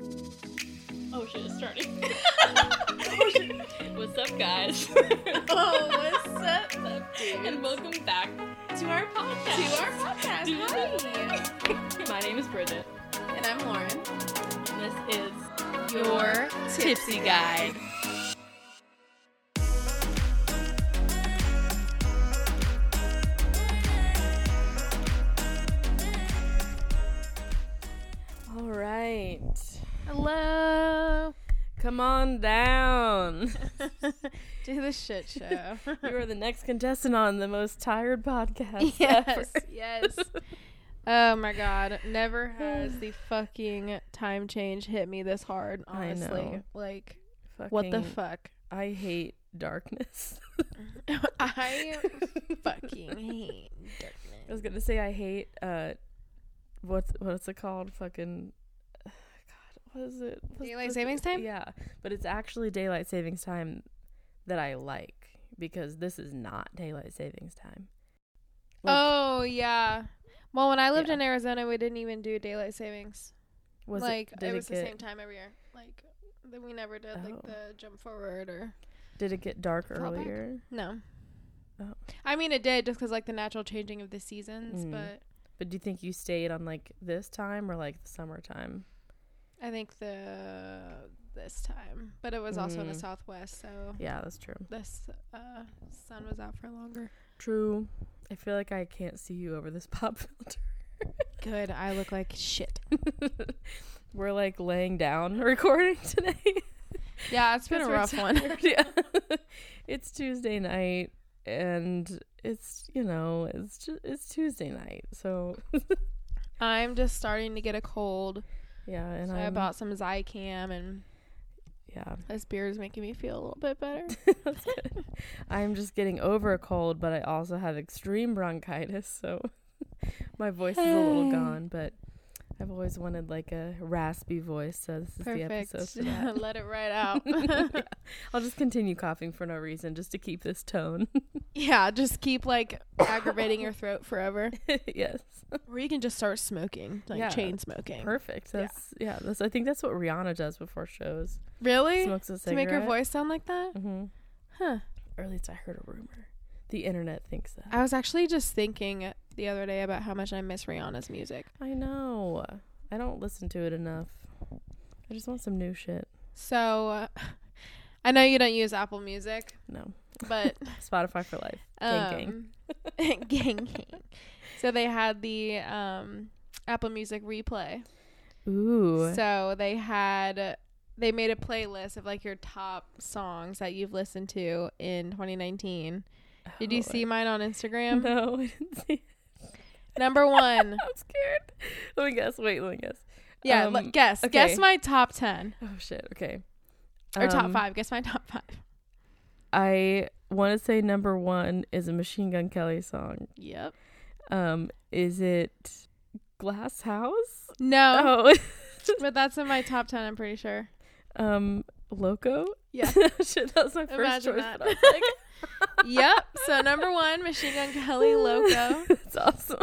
Oh shit, it's starting. Oh, what's up, guys? Oh, what's up, dude? and welcome back to our podcast. to our podcast. Hi. My name is Bridget. And I'm Lauren. And this is Your Tipsy Guide. Come on down. Do the shit show. you are the next contestant on the most tired podcast. yes, ever. yes. Oh my god. Never has the fucking time change hit me this hard, honestly. Like, what the fuck? I hate darkness. I fucking hate darkness. I was gonna say I hate uh, what's what's it called? Fucking. Is it? What's Daylight the- savings time? Yeah, but it's actually daylight savings time that I like because this is not daylight savings time. Like, Oh yeah. Well, when I lived Yeah. in Arizona, we didn't even do daylight savings. was like it, it was the get, same time every year. Like we never did like Oh. the jump forward or Did it get dark Fall back? earlier? no. Oh. I mean, it did just because like the natural changing of the seasons, Mm. but But do you think you stayed on like this time or like the summertime? I think the this time, but it was also in the Mm. southwest, so Yeah, that's true. this uh, sun was out for longer. True. I feel like I can't see you over this pop filter. Good. I look like shit. We're like laying down recording today. Yeah, it's been a rough one. yeah. it's Tuesday night and it's, you know, it's just it's Tuesday night. So, I'm just starting to get a cold. Yeah, and so I bought some Zicam, and yeah. this beer is making me feel a little bit better. That's good. I'm just getting over a cold, but I also have extreme bronchitis, so my voice is a little gone, but I've always wanted like a raspy voice, so this is the episode for that. Let it right out. Yeah. I'll just continue coughing for no reason just to keep this tone. yeah, just keep like aggravating your throat forever. yes. Or you can just start smoking, like Yeah. chain smoking. Perfect. Yeah. That's yeah, that's I think that's what Rihanna does before shows. Really? Smokes a cigarette. To make her voice sound like that? hmm Huh. Or at least I heard a rumor. The internet thinks that. I was actually just thinking the other day about how much I miss Rihanna's music. I know. I don't listen to it enough. I just want some new shit. So uh, I know you don't use Apple Music, No. but Spotify for life. Gang, um, gang gang. So they had the um, Apple Music replay. Ooh. So they had they made a playlist of like your top songs that you've listened to in 2019. Did you Oh, see mine on Instagram? No, I didn't see. Number 1. I'm scared. Let me guess. Wait, let me guess. Yeah, Um, l- guess. okay. Guess my top 10 Oh shit. Okay. or top Um, 5. Guess my top 5. I want to say number one is a Machine Gun Kelly song. Yep. Um, is it Glass House? No, Oh, but that's in my top 10, I'm pretty sure. um, Loco. Yeah. shit, that was my first choice. that. But I was like, yep. So number 1, Machine Gun Kelly Loco. That's awesome.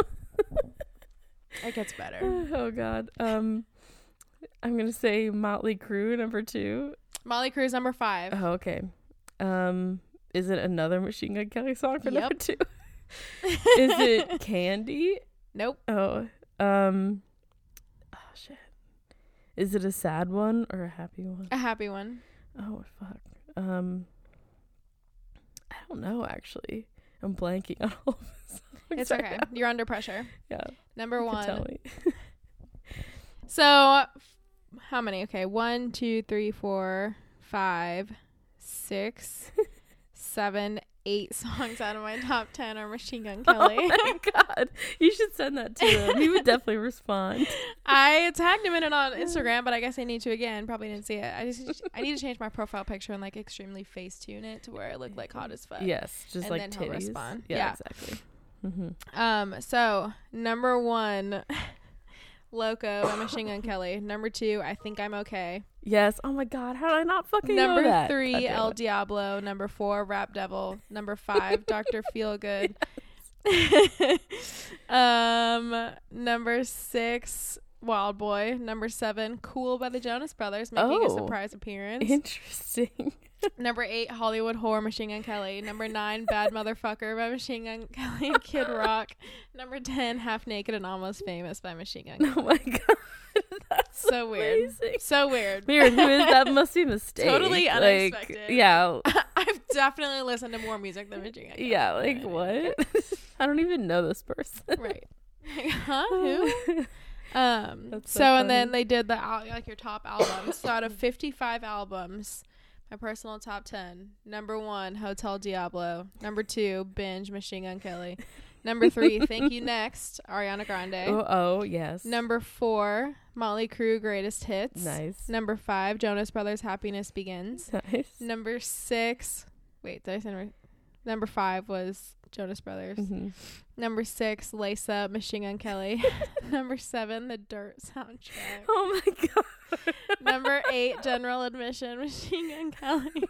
It gets better. Oh god. Um, I'm gonna say Motley Crue number two. Motley Crue number 5. Oh, okay. Um, is it another Machine Gun Kelly song for number Yep. two? is it Candy? Nope. Oh, um, oh shit. Is it a sad one or a happy one? A happy one. Oh fuck. Um, I don't know actually. I'm blanking on all of this. It's okay. You're under pressure. Yeah. Number you one. So, how many? Okay, one, two, three, four, five, six, seven, eight songs out of my top ten are Machine Gun oh Kelly. Oh my god. You should send that to him. He would definitely respond. I tagged him in it on Instagram, but I guess I need to again. Probably didn't see it. I just I need to change my profile picture and like extremely face tune it to where I look like hot as fuck. Yes, just And like then he'll respond. Yeah, Yeah. exactly. Mm-hmm. Um. So number one, Loco by Machine Gun Kelly. Number two, I think I'm okay. Yes. Oh my god, how did I not fucking know Number that? three, El it. Diablo. Number four, Rap Devil. Number five, Doctor Feelgood. um, number six, Wild Boy. Number seven, Cool by the Jonas Brothers, making a Oh. surprise appearance. Interesting. Number eight, Hollywood Horror, Machine Gun Kelly. Number nine, Bad Motherfucker by Machine Gun Kelly and Kid Rock. Number ten, Half Naked and Almost Famous by Machine Gun oh Kelly. oh my god. That's So weird. So weird. Weird. Who is that? Must be a mistake. Totally Like, unexpected. yeah. I've definitely listened to more music than Machine Gun Kelly. Yeah. Like what? I don't even know this person. Right. huh? Who? Um. That's so, so and then they did the al- like your top albums. so out of fifty-five albums, my personal top ten. Number one, Hotel Diablo. Number two, Binge, Machine Gun Kelly. Number three, Thank You Next, Ariana Grande. Oh, oh yes. Number four, Motley Crue, Greatest Hits. Nice. Number five, Jonas Brothers, Happiness Begins. Nice. Number six, wait, did I say number? Number five was Jonas Brothers. hmm Number six, Up, Machine Gun Kelly. Number seven, The Dirt soundtrack. Oh my god. Number eight, General Admission, Machine Gun Kelly.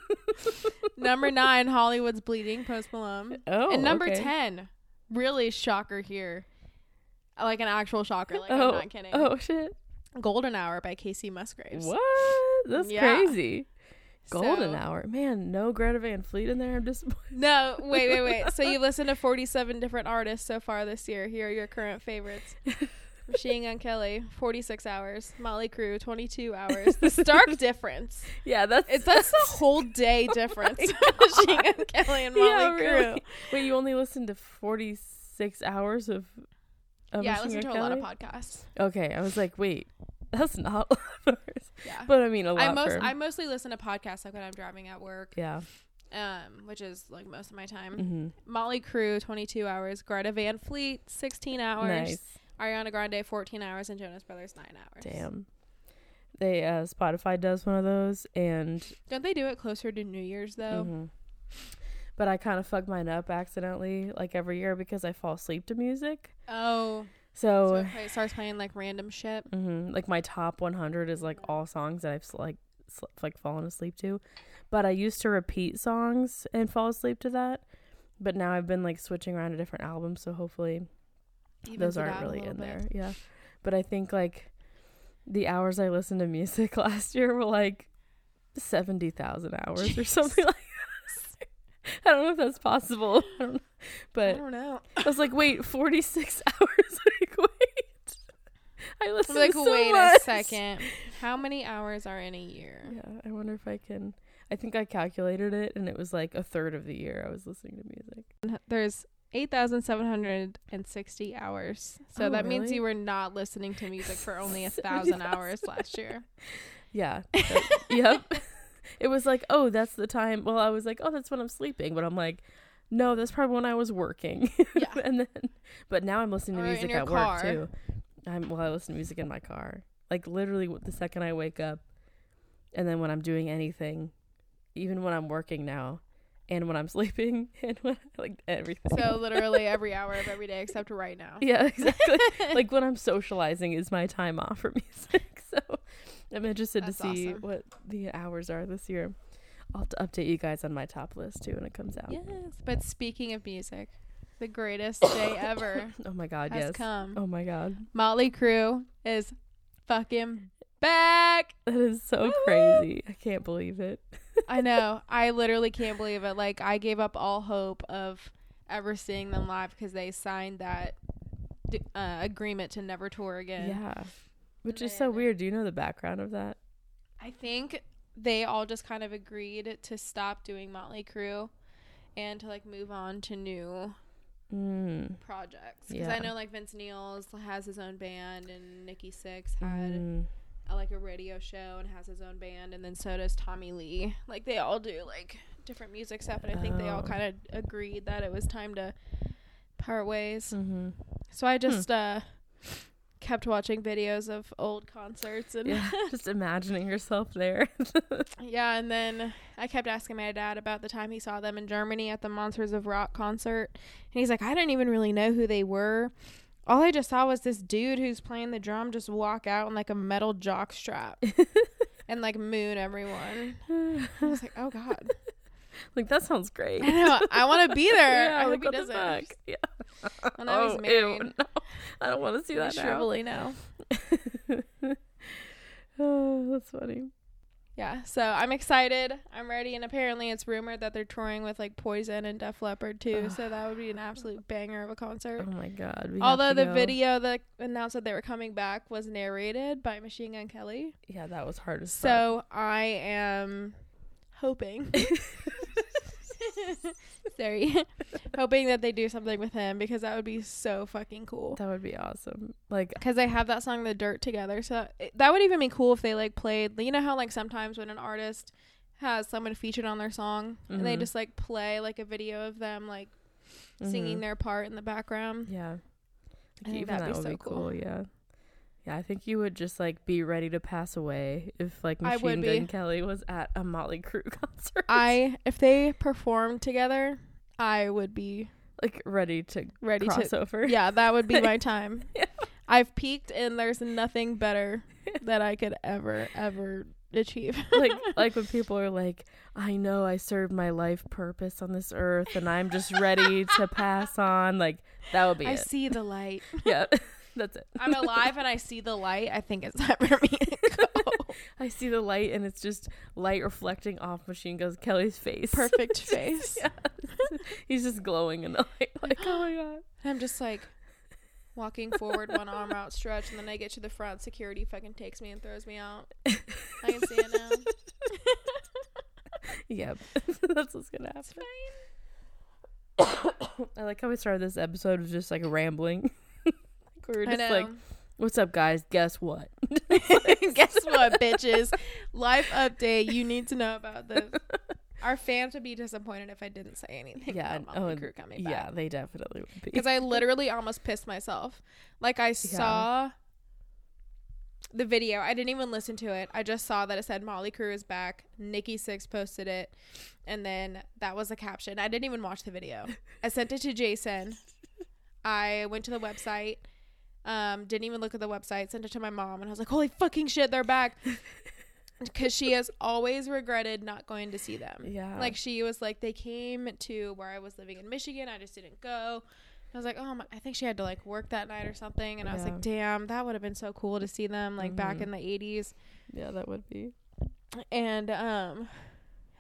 number nine, Hollywood's Bleeding, Post Malone. Oh. and number okay. ten, really shocker here, like an actual shocker. Like oh. I'm not kidding. Oh shit. Golden Hour by Kacey Musgraves. What? That's Yeah. crazy. Golden So- hour. Man, no Greta Van Fleet in there. I'm disappointed. No, wait, wait, wait. So you listened to 47 different artists so far this year. Here are your current favorites. Machine Gun Kelly, 46 hours. Motley Crue, 22 hours. The stark difference. Yeah, that's It's that's the whole day difference. Machine Gun Kelly and Molly Yeah, Crew. really. Wait, you only listened to 46 hours of, of Yeah, I Machine listen to Gun a lot of podcasts. Okay, I was like, wait, that's not a lot of hours. Yeah. But I mean, a lot I most for I mostly listen to podcasts like when I'm driving at work, yeah. um, which is like most of my time. hmm Motley Crue, 22 hours. Greta Van Fleet, 16 hours. Nice. Ariana Grande, 14 hours, and Jonas Brothers, 9 hours. Damn. They uh Spotify does one of those and Don't they do it closer to New Year's though? mhm. but I kind of fuck mine up accidentally like every year because I fall asleep to music. Oh, so So it play- starts playing like random shit. hmm Like my top 100 is like all songs that I've like sl- like fallen asleep to, but I used to repeat songs and fall asleep to that. But now I've been like switching around to different albums, so hopefully Evens those aren't really in bit. there. Yeah, but I think like the hours I listened to music last year were like seventy thousand hours or something like. that. I don't know if that's possible. I don't know. I But don't know. I was like, wait, 46 hours? I I'm like, so wait a second. How many hours are in a year? Yeah, I wonder if I can. I think I calculated it and it was like a third of the year I was listening to music. There's 8,760 hours. So Oh, that means you were not listening to music for only a thousand hours last year. Yeah. that- yep. It was like, oh, that's the time. Well, I was like, oh, that's when I'm sleeping. But I'm like, no, that's probably when I was working. Yeah. and then, but now I'm listening to Or music at car. work too. I'm, well, I listen to music in my car. Like literally the second I wake up and then when I'm doing anything, even when I'm working now and when I'm sleeping and when, like everything. So literally every hour of every day except right now. Yeah, exactly. like when I'm socializing is my time off for music. So I'm interested That's to see awesome. what the hours are this year. I'll have to update you guys on my top list too when it comes out. Yes. But speaking of music, the greatest day ever Oh my god, has yes. come. Oh my god. Motley Crue is fucking back. That is so Woo! crazy. I can't believe it. I know. I literally can't believe it. Like I gave up all hope of ever seeing them live because they signed that d- uh, agreement to never tour again. Yeah. Which is so weird. Do you know the background of that? I think they all just kind of agreed to stop doing Motley Crue and to like move on to new Mm. projects. Because I know like Vince Neils has his own band and Nikki Sixx had Mm. a, like a radio show and has his own band, and then so does Tommy Lee. Like they all do like different music stuff, and I think they all Oh. kind of agreed that it was time to part ways. Mm-hmm. So I just uh kept watching videos of old concerts and Yeah. Just imagining yourself there. Yeah, and then I kept asking my dad about the time he saw them in Germany at the Monsters of Rock concert. And he's like, I didn't even really know who they were. All I just saw was this dude who's playing the drum just walk out in like a metal jock strap and like moon everyone. I was like, oh God. Like that sounds great. I know. I want to be there. Yeah, I hope like, he doesn't. Yeah. When I oh, was Oh, ew, no. I don't want to see that now. Shrivelly now. oh, that's funny. Yeah, so I'm excited. I'm ready, and apparently it's rumored that they're touring with like Poison and Def Leppard too. so that would be an absolute banger of a concert. Oh my god. Although the go. video that announced that they were coming back was narrated by Machine Gun Kelly, Yeah, that was hard as fuck. so I am hoping. Sorry, hoping that they do something with him because that would be so fucking cool. that would be awesome. Like Because they have that song "The Dirt" together, so it, that would even be cool if they like played. You know how like sometimes when an artist has someone featured on their song and they Mhm. just like play like a video of them like singing mhm. their part in the background. Yeah. I think Even that'd that be would so be cool. cool. Yeah. Yeah, I think you would just like be ready to pass away if like Machine Gun be. Kelly was at a Motley Crue concert. I if they performed together, I would be like ready to ready cross to. over. Yeah, that would be my time. Yeah. I've peaked, and there's nothing better that I could ever ever achieve. like like when people are like, I know I served my life purpose on this earth and I'm just ready to pass on. Like that would be I it. see the light. Yeah. That's it. I'm alive and I see the light. I think it's time for me to go. I see the light and it's just light reflecting off Machine Gun Kelly's face. Perfect face. yeah. He's just glowing in the light. Like, oh my god. I'm just like walking forward, one arm outstretched, and then I get to the front. Security fucking takes me and throws me out. I can see it now. Yep. That's what's gonna happen. I like how we started this episode with just like rambling. Were just like, What's up guys? Guess what? Guess what, bitches? Life update. You need to know about this. Our fans would be disappointed if I didn't say anything Yeah, oh, Crue coming Yeah, they definitely would be. Because I literally almost pissed myself. Like I saw the video. I didn't even listen to it. I just saw that it said Motley Crue is back. Nikki Sixx posted it, and then that was the caption. I didn't even watch the video. I sent it to Jason. I went to the website. Um, didn't even look at the website. Sent it to my mom, and I was like, "Holy fucking shit, they're back!" Because she has always regretted not going to see them. yeah. Like she was like, they came to where I was living in Michigan. I just didn't go. I was like, oh my, I think she had to like work that night or something. And I was Yeah. like, damn, that would have been so cool to see them like back Mhm. in the 80s. yeah, that would be. And um,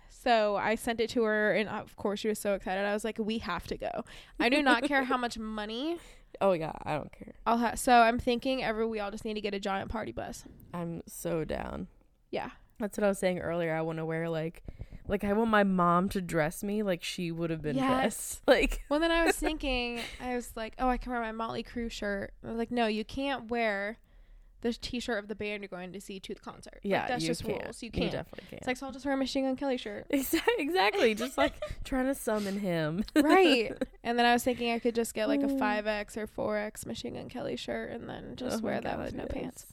so I sent it to her, and of course she was so excited. I was like, we have to go. I do not care how much money Oh yeah, I don't care. I'll have. So I'm thinking, every we all just need to get a giant party bus. I'm so down. Yeah. That's what I was saying earlier. I want to wear like like I want my mom to dress me like she would have been Yes. dressed. Like Well, then I was thinking, I was like, oh, I can wear my Motley Crue shirt. I was like, no, you can't wear the T-shirt of the band you're going to see to the concert. Like, yeah, that's you just can't. rules. You can't. You definitely can't. it's like, so I'll just wear a Machine Gun Kelly shirt. Exac- exactly. Just like trying to summon him. right. And then I was thinking I could just get like a Mm. 5X or 4X Machine Gun Kelly shirt and then just Oh wear that with no yes. pants.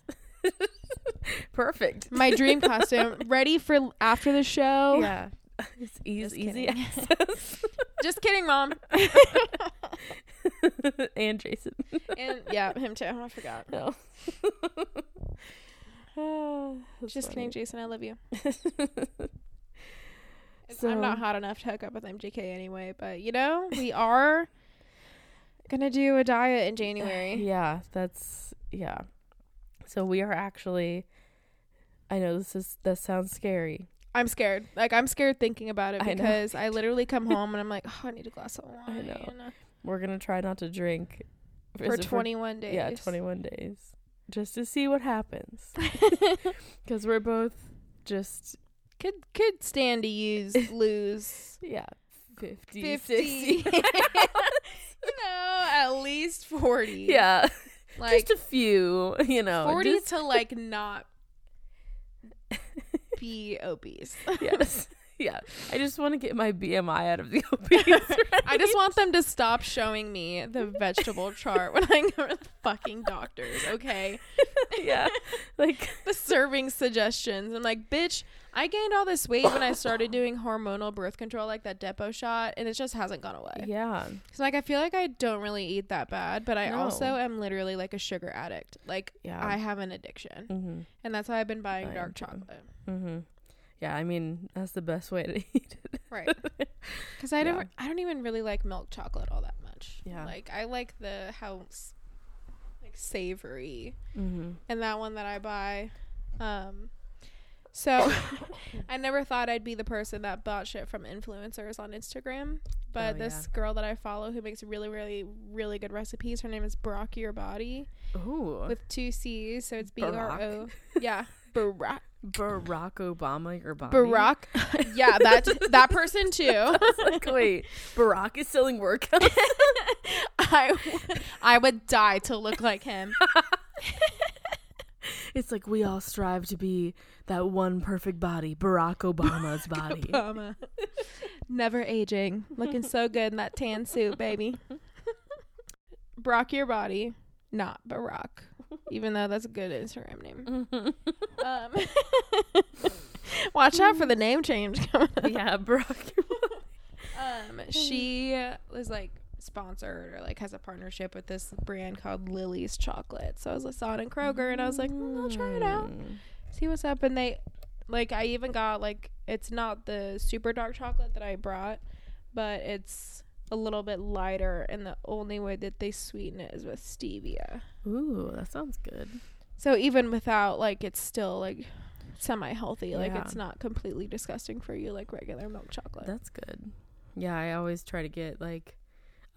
Perfect. My dream costume, ready for after the show. Yeah. It's easy, Just easy access. Just kidding, mom. and Jason. and yeah, him too. I forgot. No. Oh. That's Just funny. kidding, Jason. I love you. So- I'm not hot enough to hook up with MGK anyway, but you know, we are gonna do a diet in January. Yeah, that's yeah. So we are actually I know this is that sounds scary. I'm scared. Like I'm scared thinking about it because I, literally come home and I'm like, oh, I need a glass of wine. I know. We're to try not to drink For is it 21 days. Yeah, 21 days. Just to see what happens. Cuz we're both just could could stand to use lose yeah, 50, 50. 60. you know, at least 40. yeah, Like just a few, you know. 40 just- to like not be obese. yes. Yeah. I just want to get my BMI out of the obese. I just want them to stop showing me the vegetable chart when I go to the fucking doctors, okay? yeah. Like The serving suggestions. I'm like, bitch, I gained all this weight when I started doing hormonal birth control, like that Depo shot, and it just hasn't gone away. yeah. So, like, I feel like I don't really eat that bad, but I No. also am literally like a sugar addict. Like, Yeah. I have an addiction. Mhm. And that's why I've been buying I dark too. Mhm. Yeah, I mean, that's the best way to eat it. Right. Because I Yeah. don't, I don't even really like milk chocolate all that much. Yeah. Like I like the how, like savory. Mm-hmm. and that one that I buy. Um, so I never thought I'd be the person that bought shit from influencers on Instagram. But Oh, this girl that I follow who makes really, really, really good recipes, her name is Brocc Your Body Ooh. with two C's. So it's B R O. Yeah, Barack. Barack Obama, your body. Barack. yeah, that that person too. like, wait, Barack is selling workouts. I, w- I would die to look like him. it's like we all strive to be that one perfect body, Barack Obama's body. Obama. Never aging. Looking so good in that tan suit, baby. Brocc your body, not Barack. Even though that's a good Instagram name. Um, watch out for the name change coming up. yeah, Barack. Um, she was like sponsored or like has a partnership with this brand called Lily's Chocolate. So I was like, saw it in Kroger and I was like, mm, I'll try it out. Mm. see what's up and they like i even got like it's not the super dark chocolate that i brought but it's a little bit lighter and the only way that they sweeten it is with stevia Ooh, that sounds good. so even without like it's still like semi healthy like Yeah. it's not completely disgusting for you like regular milk chocolate That's good. Yeah, I always try to get like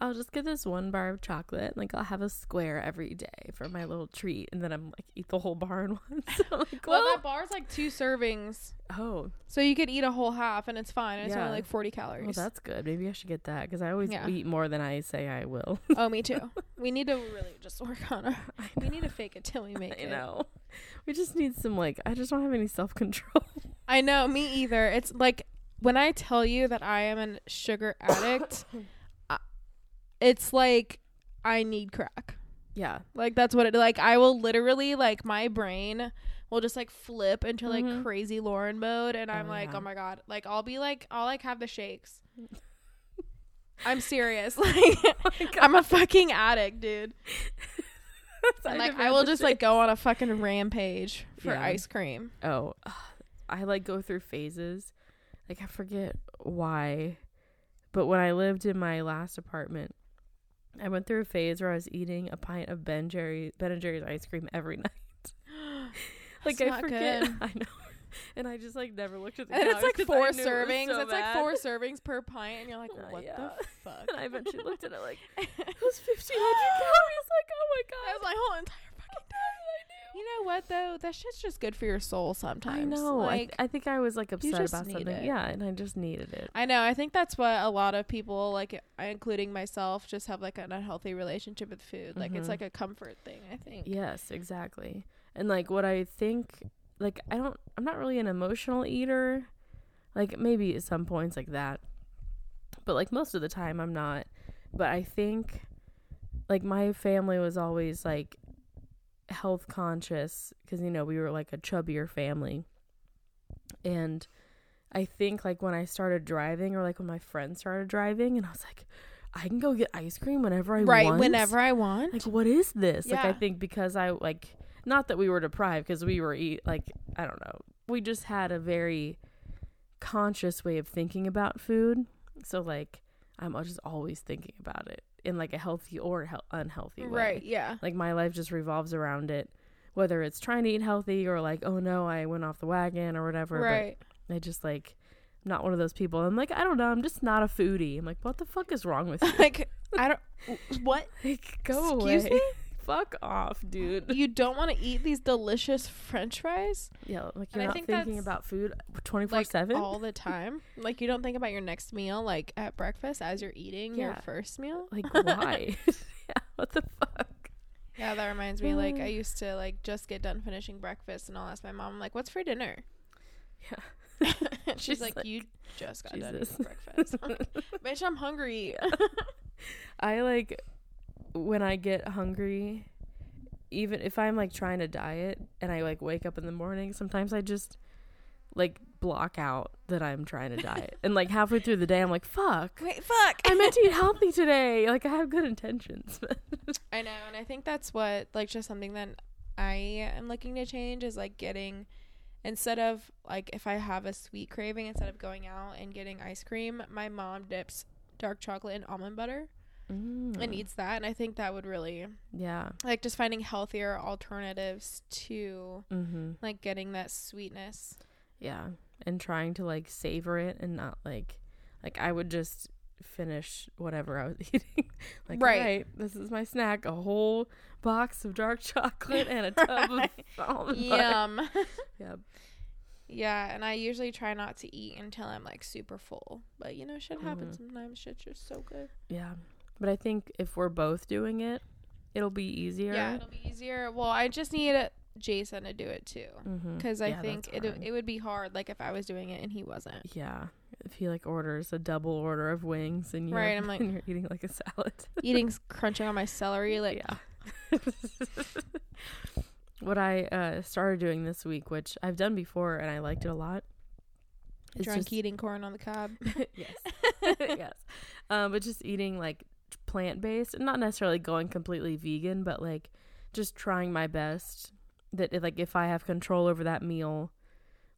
I'll just get this one bar of chocolate. Like I'll have a square every day for my little treat, and then I'm like eat the whole bar in once. I'm like, well well, that bar's like two servings oh, so you could eat a whole half and it's fine it's Yeah. only like 40 calories. well, that's good. Maybe I should get that because I always Yeah. eat more than I say I will. oh me too we need to really just work on our we need to fake it till we make I it I know. We just need some like I just don't have any self control. I know, me either. It's like when I tell you that I am a sugar addict, it's like I need crack. yeah, Like that's what it like I will literally like my brain will just like flip into like Mhm. crazy Lauren mode and I'm Oh, like, yeah. "Oh my god." Like I'll be like I'll like have the shakes. I'm serious. Like I'm a fucking addict, dude. And like I will just like go on a fucking rampage for Yeah. ice cream. Oh, I like go through phases. Like I forget why, but when I lived in my last apartment, I went through a phase where I was eating a pint of Ben Jerry Ben and Jerry's ice cream every night. like I forget, good. I know, and I just like never looked at the And it's like four knew it servings. so it's like four servings per pint, and you're like, Uh, what yeah. the fuck? And I eventually looked at it like it was fifteen hundred calories. Like oh my god, That was my whole entire fucking day. You know what though? That shit's just good for your soul sometimes. I know. I, Like, th- I think I was like upset about something. it. Yeah, and I just needed it. I know. I think that's what a lot of people, like I- including myself, just have like an unhealthy relationship with food. Like it's Mhm. like a comfort thing. I think. Yes, exactly. And like what I think like I don't I'm not really an emotional eater. Like maybe at some points like that. But like most of the time I'm not. But I think like my family was always like health conscious cuz you know we were like a chubbier family. And I think like when I started driving or like when my friends started driving and I was like I can go get ice cream whenever I want right. want Whenever I want. like what is this like i think because i like not that we were deprived because we were eat like i don't know we just had a very conscious way of thinking about food so like i'm just always thinking about it in like a healthy or hel- unhealthy way right. Yeah. like my life just revolves around it whether it's trying to eat healthy or like oh no i went off the wagon or whatever Right. but i just like not one of those people i'm like i don't know i'm just not a foodie i'm like what the fuck is wrong with you like I don't. What? like go Excuse away me? Fuck off dude You don't want to eat these delicious French fries? Yeah, like you're I not think thinking about food twenty four like seven. all the time. Like you don't think about your next meal like at breakfast as you're eating your first meal. Like why? yeah, what the fuck? Yeah, that reminds me. Like I uh. used to like just get done finishing breakfast, and I'll ask my mom like, "What's for dinner?" Yeah. She's She's like, like, "You just got done Jesus. eating breakfast." I'm Bitch, I'm hungry. I like when I get hungry, even if I'm like trying to diet and I like wake up in the morning, sometimes I just like block out that I'm trying to diet. and like halfway through the day I'm like, fuck. Wait, fuck. I meant to eat healthy today. Like I have good intentions. I know, and I think that's what like just something that I am looking to change is like getting instead of like if I have a sweet craving instead of going out and getting ice cream, my mom dips dark chocolate in almond butter. And Mm. eats that. And I think that would really Yeah. like just finding healthier alternatives to Mm-hmm. like getting that sweetness. Yeah. And trying to like savor it and not like like I would just finish whatever I was eating. like Right. right. this is my snack, a whole box of dark chocolate and a tub Right. of almond butter. Yum. Yep. yeah, and I usually try not to eat until I'm like super full. But you know, shit happens Mhm. sometimes. Shit's just so good. Yeah. But I think if we're both doing it, it'll be easier. Yeah, it'll be easier. Well, I just need Jason to do it too. Mm-hmm. Because I Yeah, think it it would be hard, like if I was doing it and he wasn't. Yeah. If he like orders a double order of wings and you're, Right, I'm like- you're eating like a salad. Eating, crunching on my celery, like yeah. what I uh, started doing this week, which I've done before and I liked it a lot. is drunk just- eating corn on the cob. yes. yes. Um, but just eating like plant based not necessarily going completely vegan, but like just trying my best that if, like if I have control over that meal,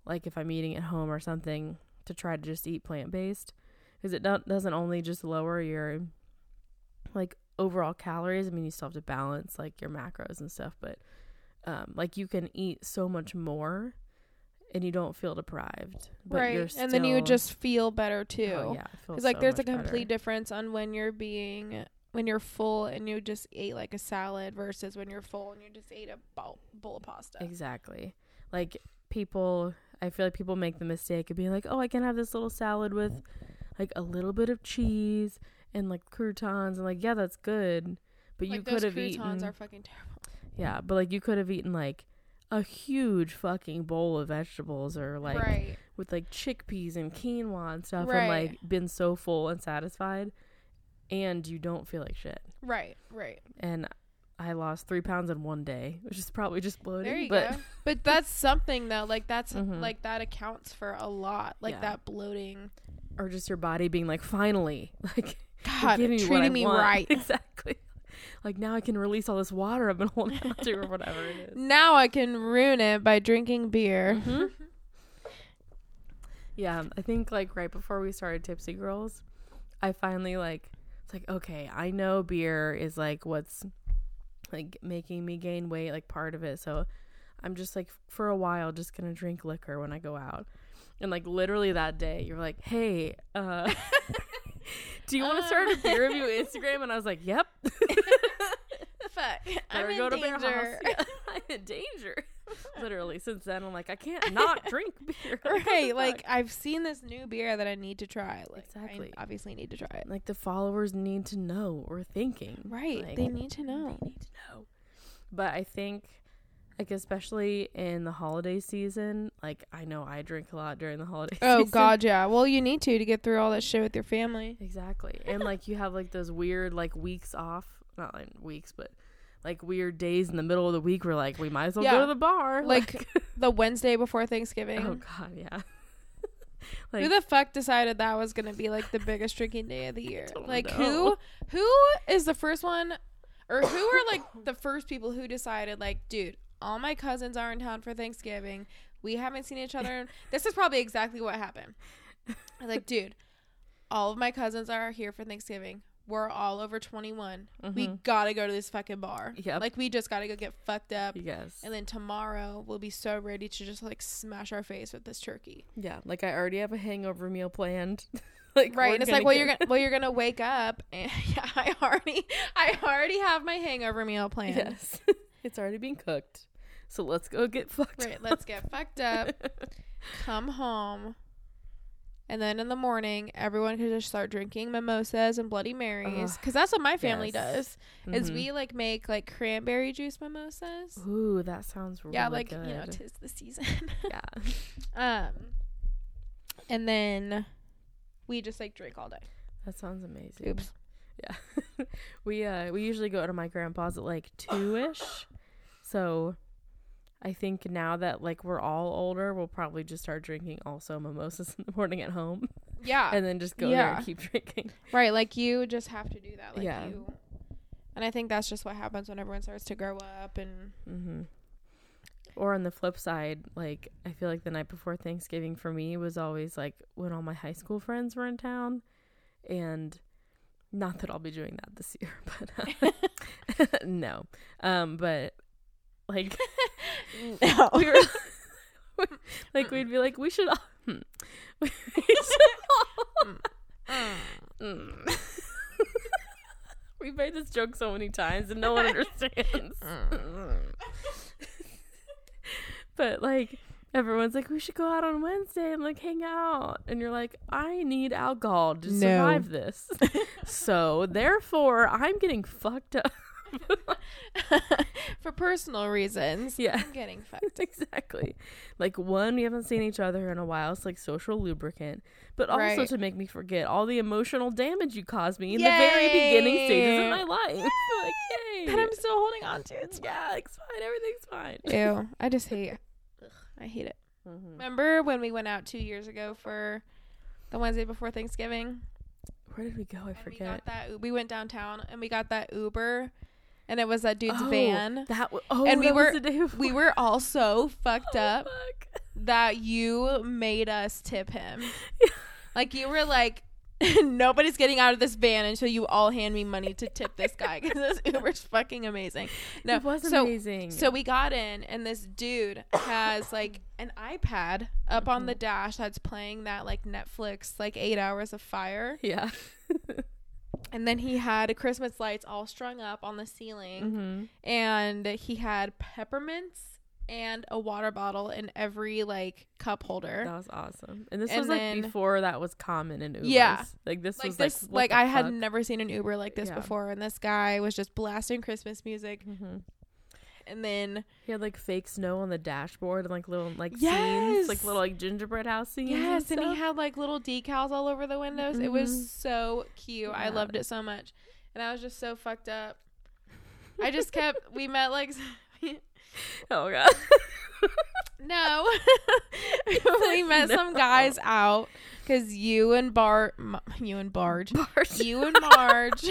like if I'm eating at home or something, to try to just eat plant based because it do- doesn't only just lower your like overall calories. I mean, you still have to balance like your macros and stuff, but um, like you can eat so much more and you don't feel deprived. But right. You're and then you just feel better too. Oh, yeah, it feels Because like so there's a much better. complete difference on when you're being when you're full and you just ate like a salad versus when you're full and you just ate a bowl, bowl of pasta. Exactly. Like people, I feel like people make the mistake of being like, "Oh, I can have this little salad with like a little bit of cheese and like croutons," and like, yeah, that's good. But you like could those have croutons eaten, are fucking terrible. yeah, but like you could have eaten like a huge fucking bowl of vegetables or like right. with like chickpeas and quinoa and stuff, Right. and like been so full and satisfied, and you don't feel like shit. Right. Right. And I lost three pounds in one day, which is probably just bloating. There you but go. But that's something though. Like that's Mhm. like that accounts for a lot. Like Yeah. that bloating. or just your body being like, finally, like God, giving me what I treating me want." right. exactly. Like now I can release all this water I've been holding on to or whatever it is. Now I can ruin it by drinking beer. Mhm. Yeah, I think like right before we started Tipsy Girls, I finally like it's like okay, I know beer is like what's like making me gain weight, like part of it. So I'm just like for a while just gonna drink liquor when I go out. And like literally that day, you're like, "Hey, uh, do you want to start a beer review Instagram?" And I was like, "Yep." Fuck. I'm in go to danger. Yeah, I'm in danger. Literally, since then I'm like, I can't not drink beer. Right. Like? I've seen this new beer that I need to try. Like Exactly. I obviously need to try it. like the followers need to know what we're thinking. Right. Like, they need to know. They need to know. But I think, like especially in the holiday season, like I know I drink a lot during the holiday. Oh season. God, yeah. Well, you need to to get through all that shit with your family. Exactly, and like you have like those weird like weeks off, not like weeks, but like weird days in the middle of the week where like we might as well go to the bar. Like the Wednesday before Thanksgiving. oh god, yeah. who the fuck decided that was gonna be like the biggest drinking day of the year? Like know. who who is the first one or who are like the first people who decided like, dude, all my cousins are in town for Thanksgiving. We haven't seen each other. this is probably exactly what happened. Like, dude, all of my cousins are here for Thanksgiving. We're all over 21. We Mhm. gotta go to this fucking bar. Yep. Like, we just gotta go get fucked up. yes, And then tomorrow we'll be so ready to just like smash our face with this turkey. yeah. Like I already have a hangover meal planned. like right. And it's like, well, get- you're gonna well, you're gonna wake up and yeah, I already I already have my hangover meal planned. Yes, it's already been cooked. So let's go get fucked. up Right, let's get fucked up, come home, and then in the morning, everyone could just start drinking mimosas and Bloody Marys, because that's what my family yes. does. Is Mhm. we like make like cranberry juice mimosas. Ooh, that sounds really good. yeah, like good. you know, tis the season. yeah. um, and then we just like drink all day. That sounds amazing. Oops. Yeah. we uh we usually go to my grandpa's at like two ish. So I think now that like we're all older, we'll probably just start drinking also mimosas in the morning at home. Yeah, and then just go there and keep drinking. right. Like you just have to do that. Like Yeah. you. And I think that's just what happens when everyone starts to grow up and Mm-hmm. Or on the flip side, like I feel like the night before Thanksgiving for me was always like when all my high school friends were in town, and Not that I'll be doing that this year, but uh, no. Um, but like No. we were like we'd be like we should all hmm. we should all we made this joke so many times and no one understands. but like everyone's like, we should go out on Wednesday and like hang out, and you're like, I need alcohol to No. survive this. so therefore, I'm getting fucked up. For personal reasons. Yeah. I'm getting fucked. exactly. Like one, we haven't seen each other in a while. It's like social lubricant, but also Right. to make me forget all the emotional damage you caused me in the very beginning stages of my life. like, yay! That I'm still holding on to. It's yeah, it's fine. Everything's fine. Ew. I just hate it. I hate it. Mhm. Remember when we went out two years ago for the Wednesday before Thanksgiving? Where did we go? I And we forget. got that. We went downtown and we got that Uber, and it was that dude's Oh, van. That w- oh, And we were-. We were all so fucked Oh, up fuck. that you made us tip him. Yeah. Like you were like, nobody's getting out of this van until you all hand me money to tip this guy because this Uber's fucking amazing. No, it was so amazing. So we got in, and this dude has like an iPad up on Mm-hmm. the dash that's playing that like Netflix, like eight hours of fire. yeah. And then he had Christmas lights all strung up on the ceiling, hmm and he had peppermints and a water bottle in every like cup holder. That was awesome. And this And was like before that was common in Ubers. Yeah. Like this like was this, like like, I had never seen an Uber like this Yeah. before, and this guy was just blasting Christmas music, Mhm. And then He had like fake snow on the dashboard and like little like scenes, like little like gingerbread house scenes. Yes, and, he had like little decals all over the windows. It Mhm. was so cute. I loved it so much. And I was just so fucked up. I just kept we met like oh god. no. we met some guys out cuz you and Bar M- you and Barge Bart. you and Marge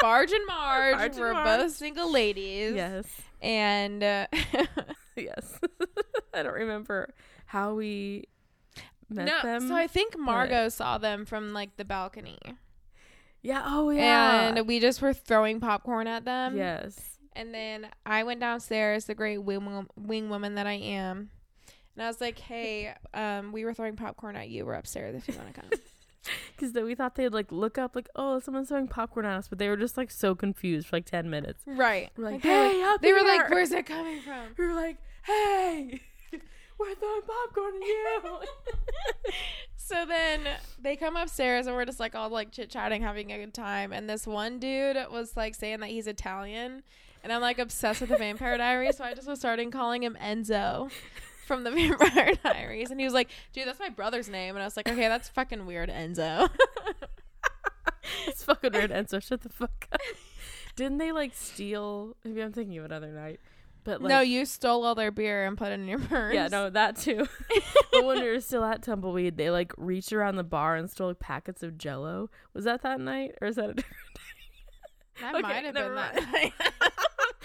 Barge and Marge Barge and were Marge. both single ladies. yes. And uh, Yes. I don't remember how we met no, them. so I think Margot saw them from like the balcony. yeah. Oh yeah. And we just were throwing popcorn at them. yes. And then I went downstairs, the great wing, wing woman that I am. And I was like, hey, um, we were throwing popcorn at you. We're upstairs if you want to come. Because then we thought they'd like look up, like, oh, someone's throwing popcorn at us, but they were just like so confused for like ten minutes. right. We're like, they were- hey, up they were like, where's it coming from? We were like, hey, we're throwing popcorn at you. So then they come upstairs and we're just like all like chit chatting, having a good time. And this one dude was like saying that he's Italian. And I'm like obsessed with the Vampire Diaries. So I just was starting calling him Enzo from the Vampire Diaries. And he was like, dude, that's my brother's name. And I was like, okay, that's fucking weird, Enzo. it's fucking weird, Enzo. Shut the fuck up. Didn't they like steal? Maybe I'm thinking of another night, but like, no, you stole all their beer and put it in your purse. yeah, no, that too. but when we were still at Tumbleweed, they like reached around the bar and stole packets of Jello. Was that that night, or is that a different? That Okay, might have been that night.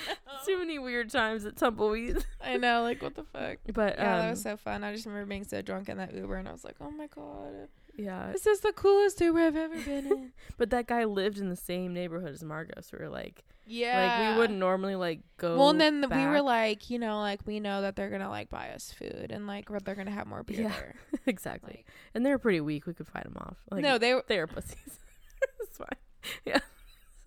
Too many weird times at Tumbleweed. I know, like what the fuck. But Yeah, um, that was so fun. I just remember being so drunk in that Uber, and I was like, "Oh my god, yeah. this is the coolest Uber I've ever been in." But that guy lived in the same neighborhood as Margot, so we were like, yeah, like we wouldn't normally like go. Well, and then we were like, you know, like we know that they're gonna like buy us food, and like they're gonna have more beer Yeah. there. exactly, Like, and they're pretty weak. We could fight them off. Like, no, they were. they were pussies. it's fine. Yeah.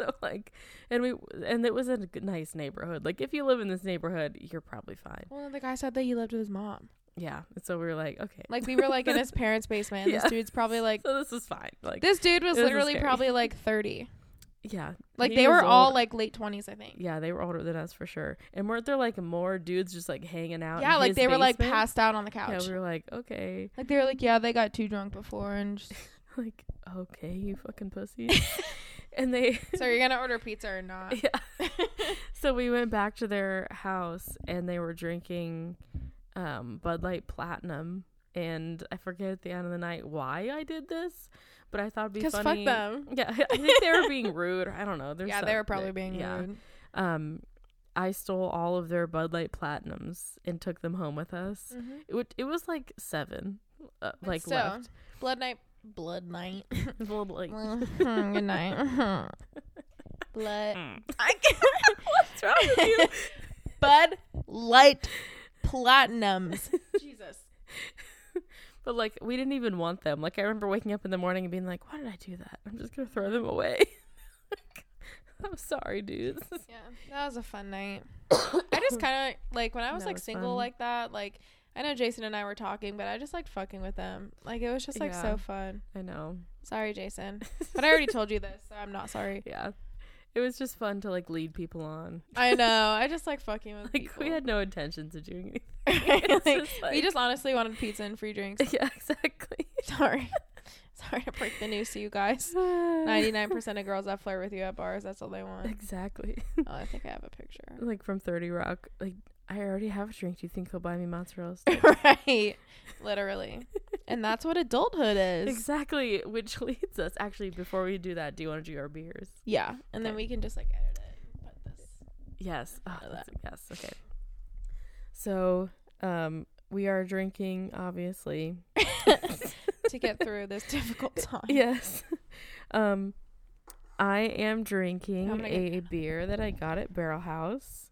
So like, and we and it was a nice neighborhood. Like if you live in this neighborhood, you're probably fine. Well, the guy said that he lived with his mom. Yeah. And so we were like, okay. Like we were like in his parents' basement. And Yeah. This dude's probably like. so this is fine. Like This dude was It was literally probably like thirty. yeah. Like they were all like late twenties, I think. Yeah, they were older than us for sure. And weren't there like more dudes just like hanging out? Yeah, like they were like passed out on the couch. Yeah, we were like, okay, like they were like, yeah, they got too drunk before, and just, like okay, you fucking pussies. and they so are you're gonna order pizza or not? yeah. so we went back to their house and they were drinking um, Bud Light Platinum. And I forget at the end of the night why I did this, but I thought it'd be Because fuck them. Yeah, I think they were being rude. I don't know. There's yeah, they were probably there- being yeah. rude. Um, I stole all of their Bud Light Platinums and took them home with us. Mm-hmm. It, would, it was like seven, uh, like still, left. Blood night, Blood night. Blood Light. Mhm, Good night. Blood. I can't. What's wrong with you? Bud Light Platinums. Jesus. But like we didn't even want them. Like I remember waking up in the morning and being like, "Why did I do that? I'm just gonna throw them away." I'm sorry, dudes. Yeah, that was a fun night. I just kind of like when I was like was single fun. like that. Like I know Jason and I were talking, but I just liked fucking with them. Like it was just like Yeah. so fun. I know. Sorry, Jason, but I already told you this, so I'm not sorry. Yeah, it was just fun to like lead people on. I know. I just like fucking with Like people. we had no intentions of doing anything. Like, just we just honestly wanted pizza and free drinks. yeah, exactly. Sorry. Sorry to break the news to you guys. 99% of girls that flirt with you at bars, that's all they want. Exactly. Oh, I think I have a picture. Like from Thirty Rock. Like I already have a drink. Do you think he'll buy me mozzarella sticks? right. Literally. And that's what adulthood is. exactly. Which leads us actually. Before we do that, do you want to do our beers? Yeah. And then we can just like edit it. Put this. Yes. Oh, yes. Okay. So, um, we are drinking, obviously. to get through this difficult time. yes. Um, I am drinking a beer that I got at Barrel House.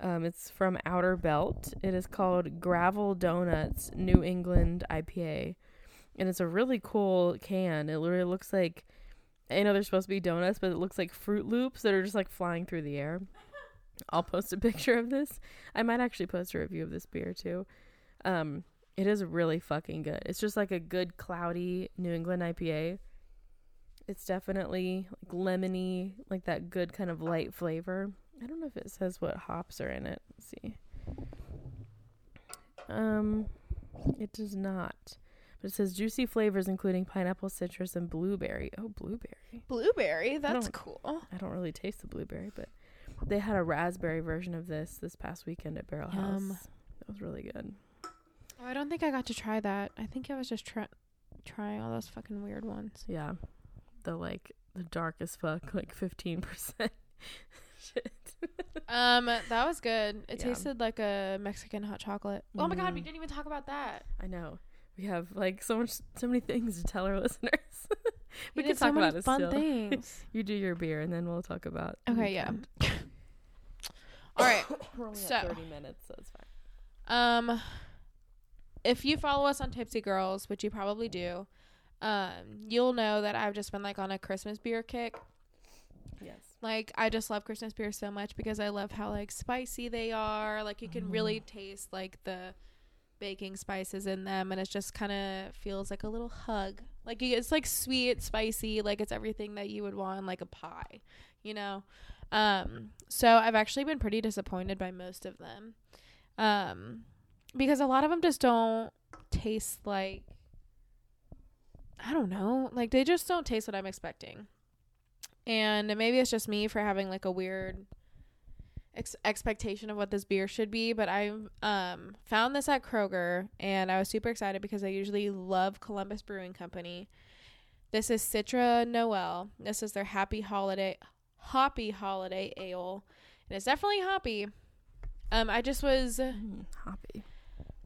Um, it's from Outer Belt. It is called Gravel Donuts New England IPA, and it's a really cool can. It literally looks like I know they're supposed to be donuts, but it looks like Froot Loops that are just like flying through the air. I'll post a picture of this. I might actually post a review of this beer too. Um, it is really fucking good. It's just like a good cloudy New England IPA. It's definitely like lemony, like that good kind of light flavor. I don't know if it says what hops are in it. Let's see. Um, it does not. But it says juicy flavors including pineapple, citrus, and blueberry. Oh, blueberry. Blueberry. That's don't- cool. I don't really taste the blueberry, but they had a raspberry version of this this past weekend at Barrel Yum. House. That was really good. Oh, I don't think I got to try that. I think I was just try- trying all those fucking weird ones. Yeah. The like the dark as fuck, like fifteen percent shit. Um, that was good. It Yeah. tasted like a Mexican hot chocolate. Oh my god, we Mm. didn't even talk about that. I know. We have like so much so many things to tell our listeners. we We can did so talk about it fun still. things. You do your beer and then we'll talk about Okay, yeah. All right. We're only So- at thirty minutes, so it's fine. Um, if you follow us on Tipsy Girls, which you probably do, um, you'll know that I've just been like on a Christmas beer kick. Yes. Like I just love Christmas beers so much because I love how like spicy they are. Like you can really taste like the baking spices in them and it just kind of feels like a little hug. Like it's like sweet, spicy, like it's everything that you would want in like a pie, you know. Um so I've actually been pretty disappointed by most of them. Um because a lot of them just don't taste like I don't know, like they just don't taste what I'm expecting and maybe it's just me for having like a weird ex- expectation of what this beer should be but i um found this at kroger and i was super excited because i usually love columbus brewing company. This is citra noel. This is their happy holiday hoppy holiday ale and it's definitely hoppy. Um i just was Mm, hoppy.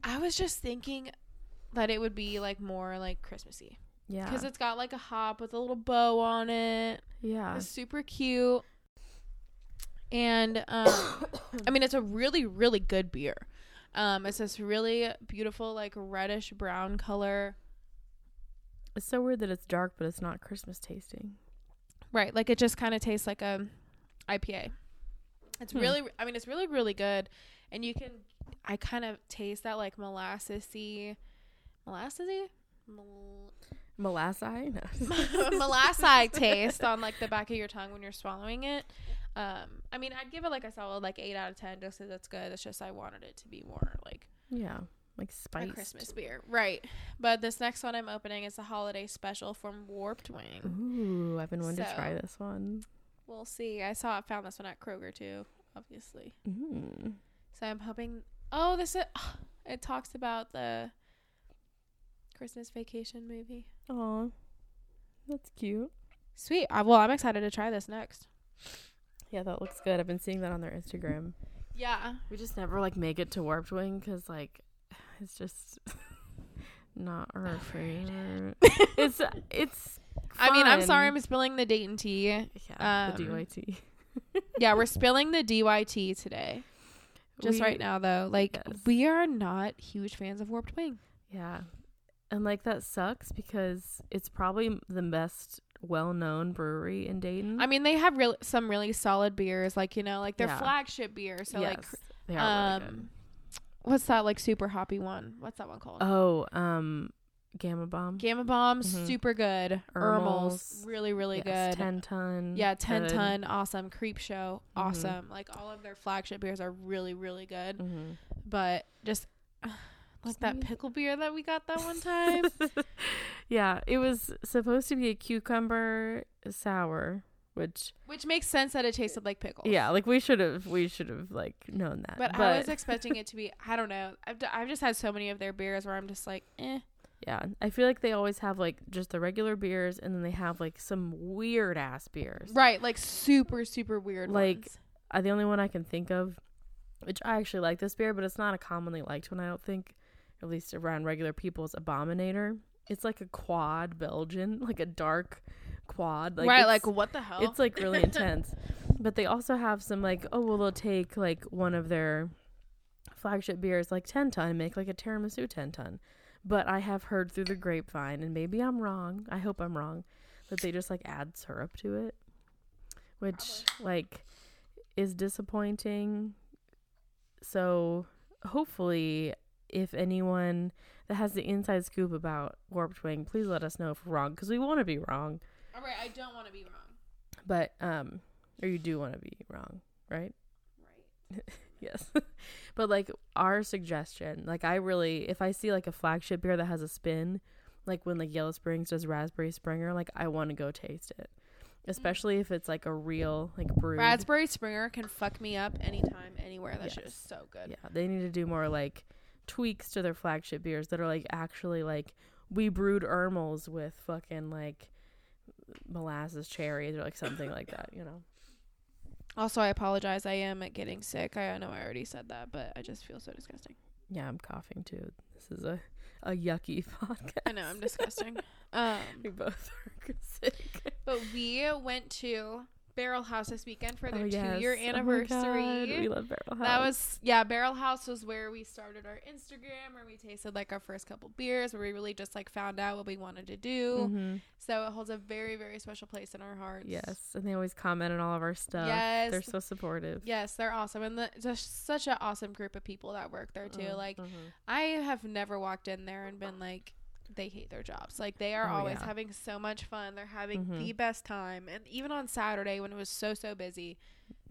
i was just thinking that it would be like more like christmassy. Yeah. because it's got like a hop with a little bow on it yeah. it's super cute. And um I mean it's a really, really good beer. Um it's this really beautiful, like reddish brown color. It's so weird that it's dark, but it's not Christmas tasting. Right. Like it just kinda tastes like a IPA. It's Hmm. really I mean it's really, really good. And you can I kind of taste that like molassesy molassesy? Mol- Molassi? No. taste on like the back of your tongue when you're swallowing it. Um, I mean, I'd give it like a solid like eight out of ten just because it's good. It's just I wanted it to be more like yeah. Like spice. Christmas beer, right? But this next one I'm opening is a holiday special from Warped Wing. Ooh, I've been wanting to try this one. We'll see. I saw I found this one at Kroger too, obviously. Mm. So I'm hoping. Oh, this is. it talks about the Christmas Vacation movie. Aw. That's cute. Sweet. Uh, well, I'm excited to try this next. Yeah, that looks good. I've been seeing that on their Instagram. Yeah. We just never like make it to Warped Wing because like it's just not our favorite. it's it's. I mean, I'm sorry, I'm spilling the Dayton tea. Yeah, the um, DYT. Yeah, we're spilling the DYT today. Just We- right now, though, like yes. we are not huge fans of Warped Wing. Yeah. And like that sucks because it's probably the best well-known brewery in Dayton. I mean, they have real some really solid beers, like you know, like their Yeah. flagship beer. So like, Yes, they are really um, what's that like super hoppy one? What's that one called? Oh, um Gamma Bomb. Gamma Bomb, Mhm. super good. Ermal's, really really yes, good. 10 ton. yeah, ten good. ton, awesome. Creep Show, Mhm. awesome. Like all of their flagship beers are really really good. Mhm. But just like that pickle beer that we got that one time. yeah, it was supposed to be a cucumber sour, which Which makes sense that it tasted like pickles. yeah, like we should have we should have like known that. But, I was expecting it to be. I don't know. I've, d- I've just had so many of their beers where I'm just like, eh. Yeah, I feel like they always have like just the regular beers, and then they have like some weird ass beers. Right, like super super weird. Like, ones. Uh, the only one I can think of, which I actually like this beer, but it's not a commonly liked one. I don't think, at least around regular people's Abominator. It's like a quad Belgian, like a dark quad. Like right, like what the hell? it's like really intense. But they also have some like oh well they'll take like one of their flagship beers like ten ton and make like a tiramisu ten ton. But I have heard through the grapevine, and maybe I'm wrong. I hope I'm wrong, that they just like add syrup to it, which like is disappointing. So hopefully, if anyone that has the inside scoop about Warped Wing, please let us know if we're wrong because we want to be wrong. All right, I don't want to be wrong. But um or you do want to be wrong, right? Right. Yes. but like our suggestion, like I really if I see like a flagship beer that has a spin, like when like Yellow Springs does Raspberry Springer, like I want to go taste it. Especially if it's like a real like brewed. Raspberry Springer can fuck me up anytime, anywhere. That shit is so good. Yeah, they need to do more like tweaks to their flagship beers that are like actually like we brewed Ermal's with fucking like molasses cherries or like something like that, you know. Also, I apologize. I am getting sick. I know I already said that, but I just feel so disgusting. Yeah, I'm coughing too. This is a a yucky podcast. I know I'm disgusting. Um, We both are sick. but we went to Barrel House this weekend for their Oh, yes. two year Oh anniversary. God, we love Barrel House. That was yeah, Barrel House was where we started our Instagram, where we tasted like our first couple beers, where we really just like found out what we wanted to do. Mhm. So it holds a very very special place in our hearts. Yes, and they always comment on all of our stuff. Yes. they're so supportive. Yes, they're awesome, and the, just such an awesome group of people that work there too. Mm, Like mhm. I have never walked in there and been like, they hate their jobs. Like they are Oh, always yeah. having so much fun. They're having Mhm. the best time, and even on Saturday when it was so so busy,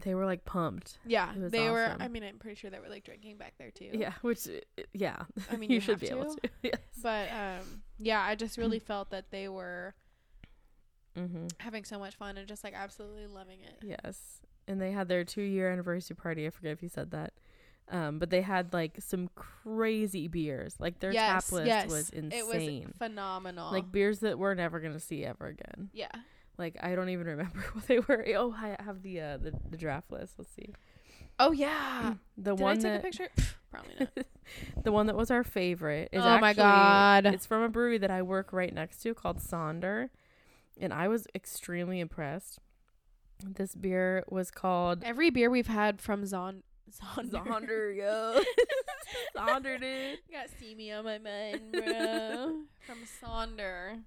they were like pumped. yeah, It was they were. I mean, I'm pretty sure they were like drinking back there too. Yeah, which uh, yeah, I mean, you, you should be able to. to. yes. But um, yeah, I just really felt that they were Mm-hmm. having so much fun and just like absolutely loving it. Yes, and they had their two year anniversary party. I forget if you said that. Um, but they had like some crazy beers. Like their yes, tap list yes, was insane. It was phenomenal. like beers that we're never gonna see ever again. yeah, Like I don't even remember what they were. Oh, I have the uh, the, the draft list. Let's see. oh yeah. The Did I one take that a picture? Probably not. the one that was our favorite is Oh my God. It's from a brewery that I work right next to called Sonder, and I was extremely impressed. This beer was called Every beer we've had from Zon Zonder. Sonder, yo. Sonder, dude. Got see me on my mind, bro. from Sonder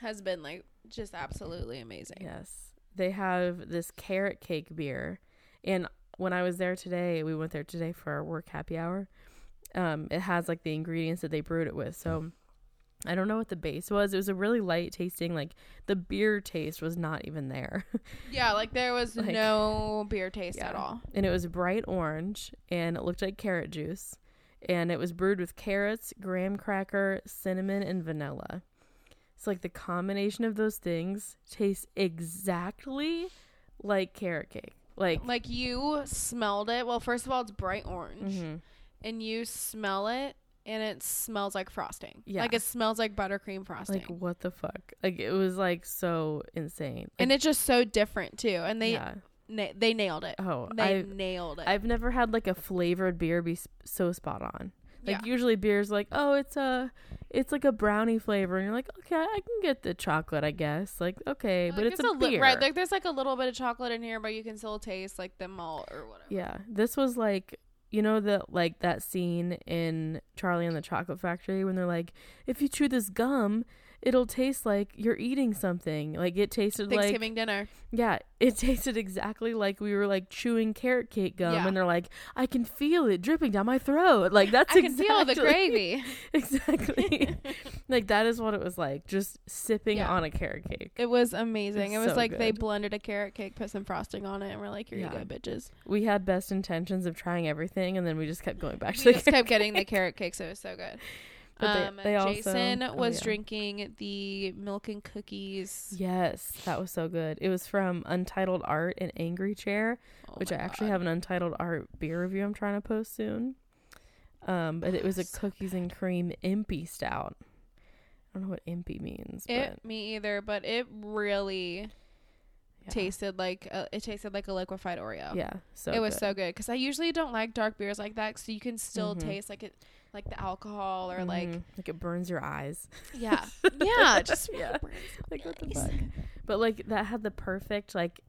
has been like just absolutely amazing. Yes. They have this carrot cake beer. And when I was there today, we went there today for our work happy hour. Um, it has like the ingredients that they brewed it with. So I don't know what the base was. It was a really light tasting, like the beer taste was not even there. Yeah, like there was Like- no beer taste at all. and it was bright orange and it looked like carrot juice. And it was brewed with carrots, graham cracker, cinnamon, and vanilla. It's like the combination of those things tastes exactly like carrot cake. Like, Like you smelled it. Well, first of all, it's bright orange, mhm. and you smell it, and it smells like frosting. Yeah. like it smells like buttercream frosting, like what the fuck? Like it was like so insane. and it's just so different too. And they yeah. na- they nailed it. Oh, They I nailed it. I've never had like a flavored beer be so spot on. Like Yeah. usually beers like, oh, it's a, it's like a brownie flavor, and you're like, okay, I can get the chocolate, I guess. Like, okay, but Like, it's there's a, li- beer, right. Like there's like a little bit of chocolate in here, but you can still taste like the malt or whatever. yeah. This was like, you know, the like that scene in Charlie and the Chocolate Factory when they're like, if you chew this gum. It'll taste like you're eating something. Like it tasted like Thanksgiving dinner. Yeah, it tasted exactly like we were like chewing carrot cake gum, Yeah. and they're like, "I can feel it dripping down my throat." Like that's I can feel the gravy. exactly. like that is what it was like, just sipping Yeah. on a carrot cake. It was amazing. It was so like they blended a carrot cake, put some frosting on it, and we're like, "Here Yeah. you go, bitches." We had best intentions of trying everything, and then we just kept going back to We the just kept getting the carrot cake, so it was so good. But they- um, they also- Jason oh, was yeah. drinking the milk and cookies. Yes, that was so good. It was from Untitled Art and Angry Chair. Oh which I actually God. have an Untitled Art beer review I'm trying to post soon. Um, but it was a So cookies and cream impy stout. I don't know what impy means, It me either, but it really but yeah. tasted like a, it tasted like a liquefied Oreo. Yeah, so it was good. so good because I usually don't like dark beers like that, so you can still Mhm. taste like it, like the alcohol or like Mhm. like it burns your eyes. yeah, yeah, just Yeah. Like what the fuck? But like that had the perfect like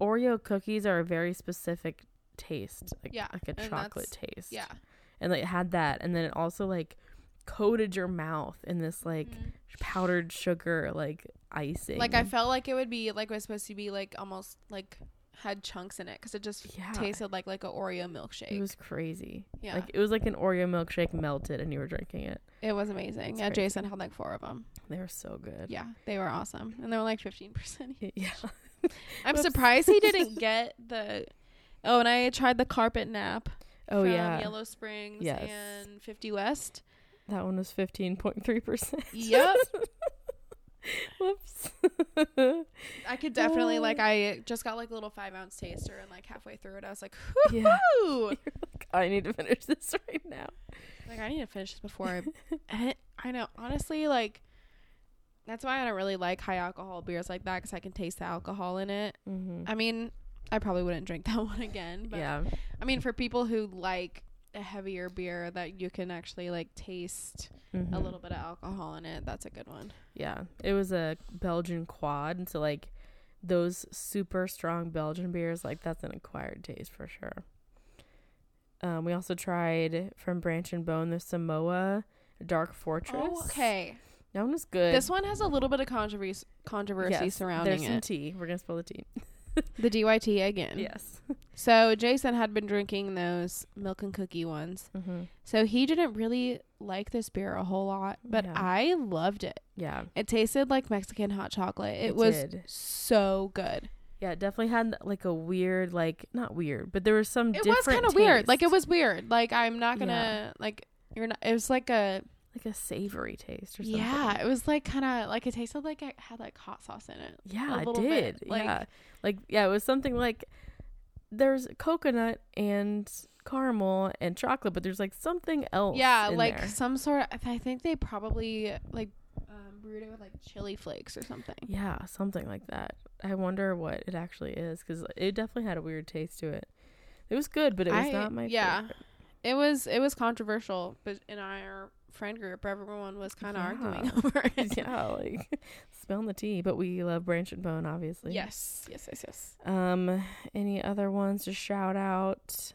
Oreo cookies are a very specific taste, like Yeah, like a chocolate taste. Yeah, and like, it had that, and then it also like coated your mouth in this like Mhm. powdered sugar like icing. like I felt like it would be like it was supposed to be like almost like had chunks in it because it just Yeah. tasted like like a Oreo milkshake. It was crazy. yeah, Like it was like an Oreo milkshake melted and you were drinking it. it was amazing. It's yeah, crazy. Jason had like four of them. They were so good. Yeah, they were awesome, and they were like fifteen percent. Yeah. I'm surprised he didn't get the. Oh, and I tried the carpet nap. Oh from yeah. Yellow Springs Yes. and 50 West. That one was 15.3%. Yep. Whoops. I could definitely Oh. like. I just got like a little five ounce taster, and like halfway through it, I was like, yeah. "Whoo!" I need to finish this right now. like I need to finish this before I. I know, honestly, like that's why I don't really like high alcohol beers like that because I can taste the alcohol in it. Mm-hmm. I mean, I probably wouldn't drink that one again, but yeah. I mean, for people who like a heavier beer that you can actually like taste a Mhm. little bit of alcohol in it, that's a good one. Yeah. It was a Belgian quad. And so, like, those super strong Belgian beers, like, that's an acquired taste for sure. Um, we also tried from Branch and Bone the Samoa Dark Fortress. Oh, okay. That one was good. This one has a little bit of controversy controversy Yes, surrounding There's some it. tea. We're gonna spill the tea. The DYT again. Yes. So Jason had been drinking those milk and cookie ones. mm-hmm. So he didn't really like this beer a whole lot, but Yeah. I loved it. Yeah. It tasted like Mexican hot chocolate. It, was did. so good. Yeah, it definitely had like a weird, like not weird, but there was some. It was kind of weird. Like it was weird. Like I'm not gonna Yeah. like you're not. It was like a like a savory taste or something. yeah. It was like kind of like it tasted like it had like hot sauce in it. Yeah, it did. bit, like- yeah, like yeah, it was something like there's coconut and caramel and chocolate, but there's like something else. Yeah, like there. some sort of. I think they probably like um, brewed it with like chili flakes or something. yeah, something like that. I wonder what it actually is because it definitely had a weird taste to it. It was good, but it was I- not my yeah. favorite. It was it was controversial, but in our friend group, everyone was kind of Yeah. arguing over it. yeah, like spilling the tea. But we love Branch and Bone, obviously. Yes, yes, yes, yes. Um, any other ones to shout out?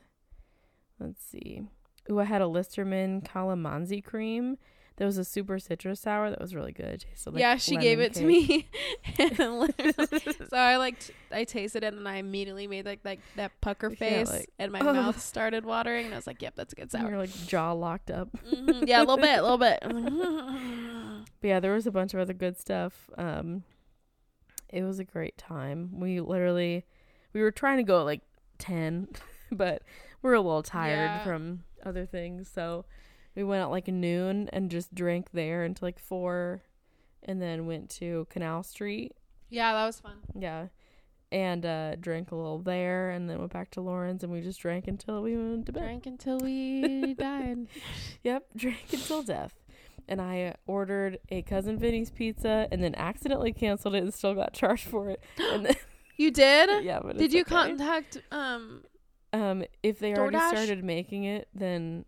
Let's see. Ooh, I had a Listermann calamansi cream. That was a super citrus sour. That was really good. Like yeah, she gave it to me, so I like t- I tasted it and I immediately made like like that pucker Yeah, face like, and my ugh. mouth started watering and I was like, "Yep, that's a good sour." You're like jaw locked up. Mhm, Yeah, a little bit, a little bit. But yeah, there was a bunch of other good stuff. Um, it was a great time. We literally, we were trying to go at like ten, but we're a little tired Yeah. from other things, so we went at like noon and just drank there until like four, and then went to Canal Street. yeah, that was fun. Yeah. And uh drank a little there and then went back to Lauren's and we just drank until we went to bed. Drank until we died. Yep, drank until death. And I ordered a cousin Vinny's pizza and then accidentally canceled it and still got charged for it. And then, You did? yeah, but Did it's you okay. contact um Um, if they already DoorDash? started making it, then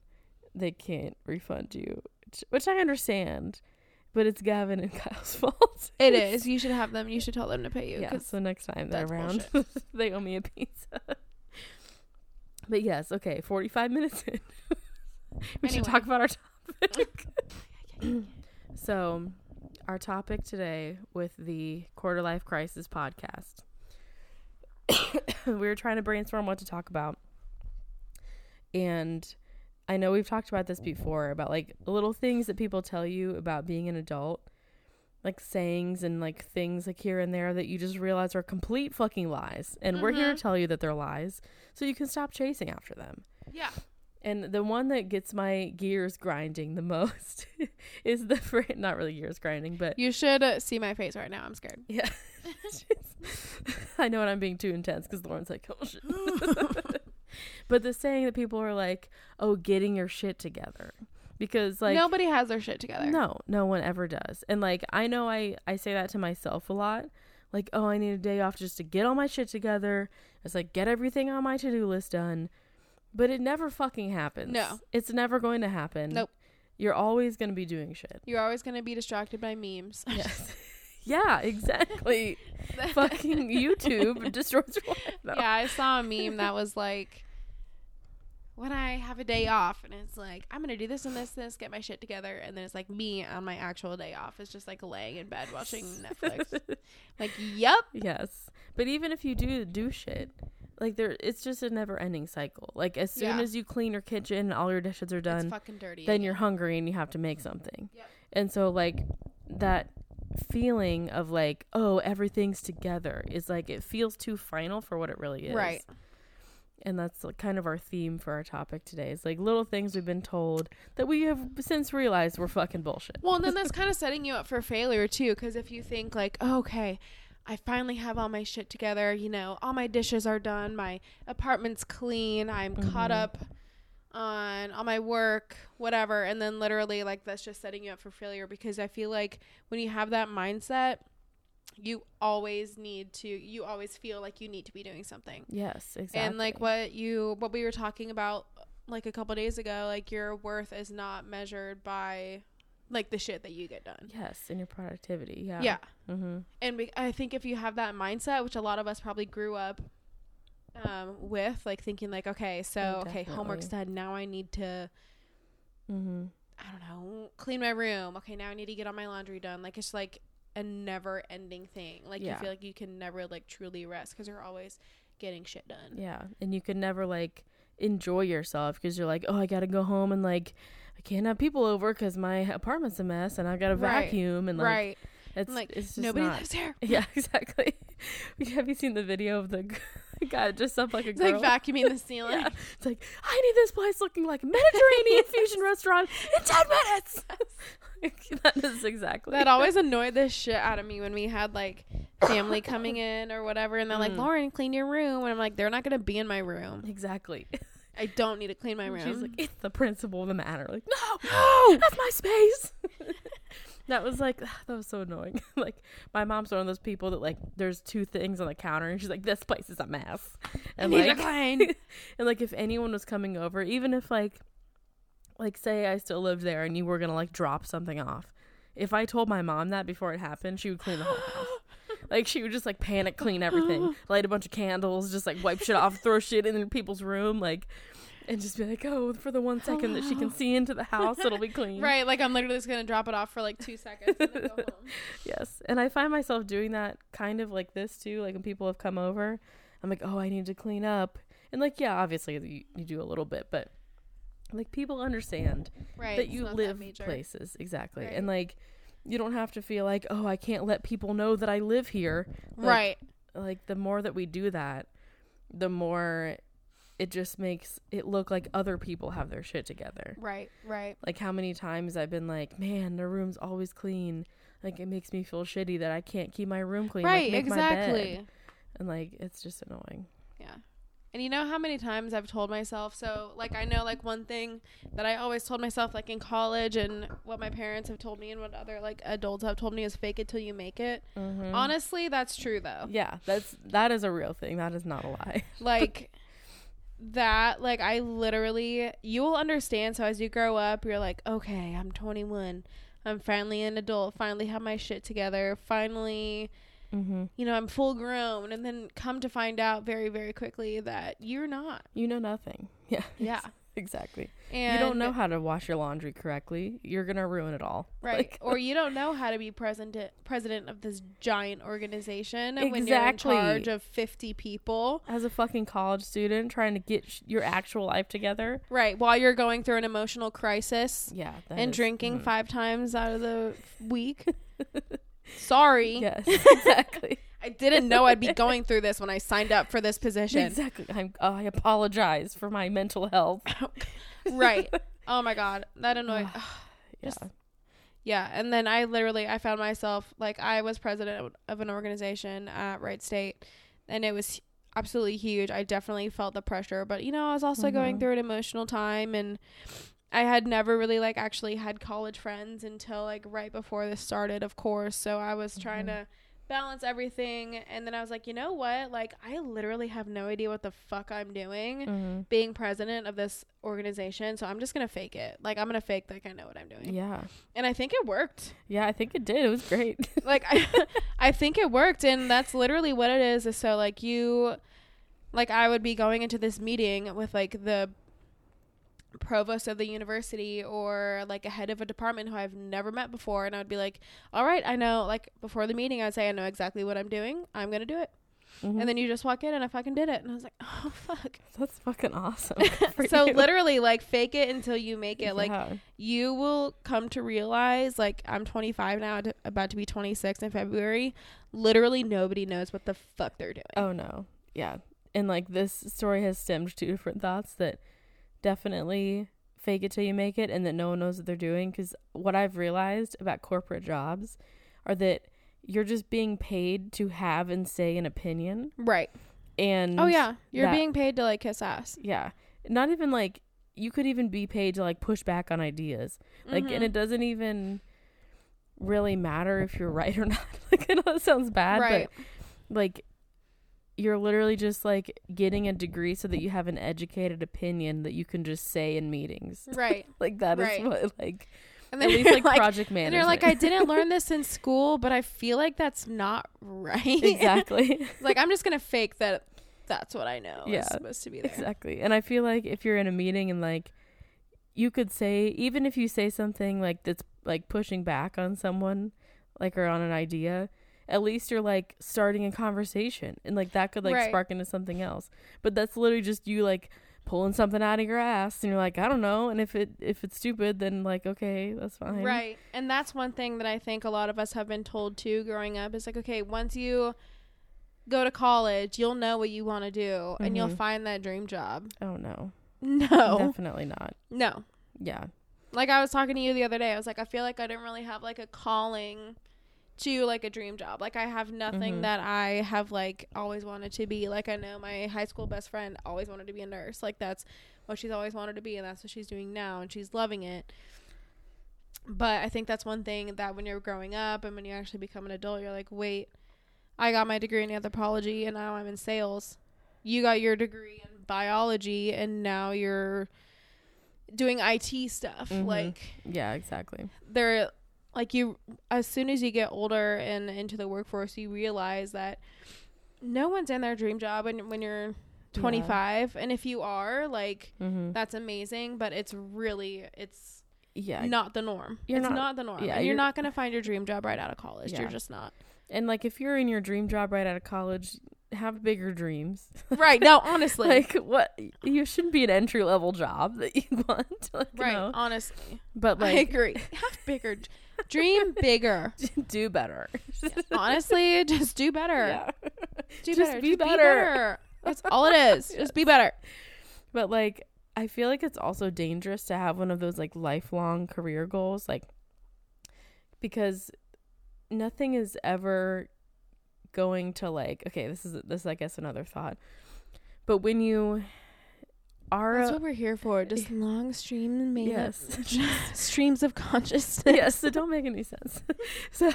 they can't refund you, which, which I understand, but it's Gavin and Kyle's fault. It is. You should have them. You should tell them to pay you. Yeah, so next time they're around, they owe me a pizza. but yes, okay, 45 minutes in. we should talk about our topic. so, our topic today with the Quarter Life Crisis podcast, we were trying to brainstorm what to talk about. And I know we've talked about this before about like little things that people tell you about being an adult like sayings and like things like here and there that you just realize are complete fucking lies. And we're here to tell you that they're lies so you can stop chasing after them. yeah. And the one that gets my gears grinding the most is the fr- not really gears grinding, but You should uh, see my face right now. I'm scared. yeah. I know when I'm being too intense because Lauren's like, oh shit. But the saying that people are like, oh, getting your shit together. Because like Nobody has their shit together. no, no one ever does. And like I know I I say that to myself a lot. Like, oh, I need a day off just to get all my shit together. It's like get everything on my to-do list done. But it never fucking happens. No. It's never going to happen. Nope. You're always going to be doing shit. You're always going to be distracted by memes. Yes. yeah, exactly. fucking YouTube destroys your life. No. Yeah, I saw a meme that was like, when I have a day off, and it's like, I'm gonna do this and this, and this, get my shit together, and then it's like me on my actual day off is just like laying in bed watching Netflix. like, yep, yes. But even if you do do shit, like there it's just a never ending cycle. Like as soon Yeah. as you clean your kitchen and all your dishes are it's done, fucking dirty. then again. you're hungry and you have to make something. Yep. And so like that feeling of like, oh, everything's together is like it feels too final for what it really is. Right. And that's like kind of our theme for our topic today. It's like little things we've been told that we have since realized were fucking bullshit. Well, and then that's kind of setting you up for failure too, because if you think like, oh, okay, I finally have all my shit together, you know, all my dishes are done, my apartment's clean, I'm caught Mhm. up on all my work, whatever, and then literally like that's just setting you up for failure because I feel like when you have that mindset, you always need to, you always feel like you need to be doing something. Yes, exactly. And like what you what we were talking about like a couple days ago, like your worth is not measured by like the shit that you get done. Yes, and your productivity. Yeah. Yeah. Mm-hmm. And we, I think if you have that mindset, which a lot of us probably grew up um, with, like thinking like, okay, so Oh, okay, homework's done. Now I need to, Mm-hmm. I don't know, clean my room. Okay, now I need to get all my laundry done. Like it's like a never-ending thing. Like Yeah. you feel like you can never like truly rest because you're always getting shit done. Yeah, and you can never like enjoy yourself because you're like, oh, I gotta go home and like I can't have people over because my apartment's a mess and I gotta Right. vacuum and like right. it's like, it's just Nobody not. lives here. Yeah, exactly. have you seen the video of the guy dressed up like a It's girl? like vacuuming the ceiling. Yeah. It's like I need this place looking like a Mediterranean fusion restaurant in ten minutes. Like, that is exactly That always annoyed the shit out of me when we had like family coming in or whatever, and they're like, Mm. "Lauren, clean your room," and I'm like, "They're not gonna be in my room. exactly. I don't need to clean my room." She's like, it's the principle of the matter. Like, no, "No." that's my space. that was like, that was so annoying. like, my mom's one of those people that like, there's two things on the counter, and she's like, this place is a mess. And need to like, clean. and like, if anyone was coming over, even if like, like, say I still lived there and you were gonna like drop something off, if I told my mom that before it happened, she would clean the whole house. Like she would just like panic clean everything, light a bunch of candles, just like wipe shit off, throw shit in people's room, like, and just be like, oh, for the one second that she can see into the house, it'll be clean. right, like I'm literally just gonna drop it off for like two seconds and then go home. Yes, and I find myself doing that kind of like this too. Like when people have come over, I'm like, oh, I need to clean up, and like, yeah, obviously you, you do a little bit, but like people understand Right, that you live major. places exactly, Right. and like. You don't have to feel like, oh, I can't let people know that I live here. Like, right, like the more that we do that, the more it just makes it look like other people have their shit together. right, right. Like how many times I've been like, man, their room's always clean. Like it makes me feel shitty that I can't keep my room clean. like, Right, bed. exactly. And like it's just annoying. And you know how many times I've told myself so like I know like one thing that I always told myself like in college and what my parents have told me and what other like adults have told me is fake it till you make it. Mm-hmm. Honestly, that's true though. Yeah, that's that is a real thing. That is not a lie. Like that like I literally you will understand so as you grow up you're like okay I'm 21 I'm finally an adult finally have my shit together finally Mm-hmm. you know I'm full grown and then come to find out very very quickly that you're not You know nothing. Yeah. yeah Exactly. and you don't know how to wash your laundry correctly. You're gonna ruin it all. right Like- or you don't know how to be president president of this giant organization when you're in Exactly. charge of 50 people As a fucking college student trying to get sh- your actual life together. right while you're going through an emotional crisis Yeah. and is- drinking mm. five times out of the week. Sorry. Yes. Exactly. I didn't know I'd be going through this when I signed up for this position. exactly. I'm, I apologize for my mental health. right. Oh my god. That annoyed. yeah. Just- yeah, and then I literally I found myself like I was president of- an organization at Wright State and it was absolutely huge. I definitely felt the pressure, but you know, I was also going Mhm. through an emotional time and I had never really like actually had college friends until like right before this started, of course. So I was trying Mhm. to balance everything and then I was like, "You know what? Like I literally have no idea what the fuck I'm doing." hmm Being president of this organization, so I'm just gonna fake it. Like I'm gonna fake like I know what I'm doing, Yeah. and I think it worked Yeah. I think it did. It was great. like I, I think it worked and that's literally what it is is so like you like i would be going into this meeting with like the provost of the university or like a head of a department who i've never met before and i would be like all right i know like before the meeting i'd say i know exactly what i'm doing i'm gonna do it Mhm. and then you just walk in and i fucking did it and i was like oh fuck that's fucking awesome. so you. literally like fake it until you make it like you will come to realize like i'm 25 now d- about to be 26 in february literally nobody knows what the fuck they're doing Oh no. Yeah. And like this story has stemmed two different thoughts that definitely fake it till you make it and that no one knows what they're doing cuz what I've realized about corporate jobs are that you're just being paid to have and say an opinion right and oh yeah you're that- being paid to like kiss ass yeah. Not even like you could even be paid to like push back on ideas. Like and Mhm. it doesn't even really matter if you're right or not. like I know it sounds bad, right but like you're literally just like getting a degree so that you have an educated opinion that you can just say in meetings. right like that is Right. what like and at then least you're like, like, project and you're like i didn't learn this in school but i feel like that's not right exactly. like i'm just gonna fake that that's what i know Yeah, is supposed to be there exactly. And I feel like if you're in a meeting and like you could say even if you say something like that's like pushing back on someone like or on an idea, at least you're like starting a conversation and like that could like Right. spark into something else. But that's literally just you like pulling something out of your ass and you're like, I don't know. And if it if it's stupid, then like okay, that's fine. Right. And that's one thing that I think a lot of us have been told too growing up is like, okay, once you go to college, you'll know what you want to do and you'll Mhm. find that dream job. Oh no. No. Definitely not. No. Yeah. Like I was talking to you the other day. I was like, I feel like I didn't really have like a calling to like a dream job. Like I have nothing Mhm. that I have like always wanted to be. Like I know my high school best friend always wanted to be a nurse. Like that's what she's always wanted to be and that's what she's doing now and she's loving it. But I think that's one thing that when you're growing up and when you actually become an adult, you're like, wait, I got my degree in anthropology and now I'm in sales. You got your degree in biology and now you're doing IT stuff. Mhm. Like Yeah, exactly. they're like you as soon as you get older and into the workforce you realize that no one's in their dream job when when you're 25 and if you are like Mhm. that's amazing but it's really it's Yeah. not the norm You're it's not- not, the norm yeah, and you're, you're- not going to find your dream job right out of college Yeah. you're just not And like if you're in your dream job right out of college, have bigger dreams. right no honestly like what you shouldn't be an entry level job that you want. Like, right no. honestly But i like agree have bigger dream bigger do better. honestly just do better Yeah. do Just better be just better. be better that's all it is just be better But like I feel like it's also dangerous to have one of those like lifelong career goals like because nothing is ever going to like okay, this is this is I guess another thought. But when you are That's what we're here for. Just long stream made Yes. streams of consciousness. yes, so don't make any sense. so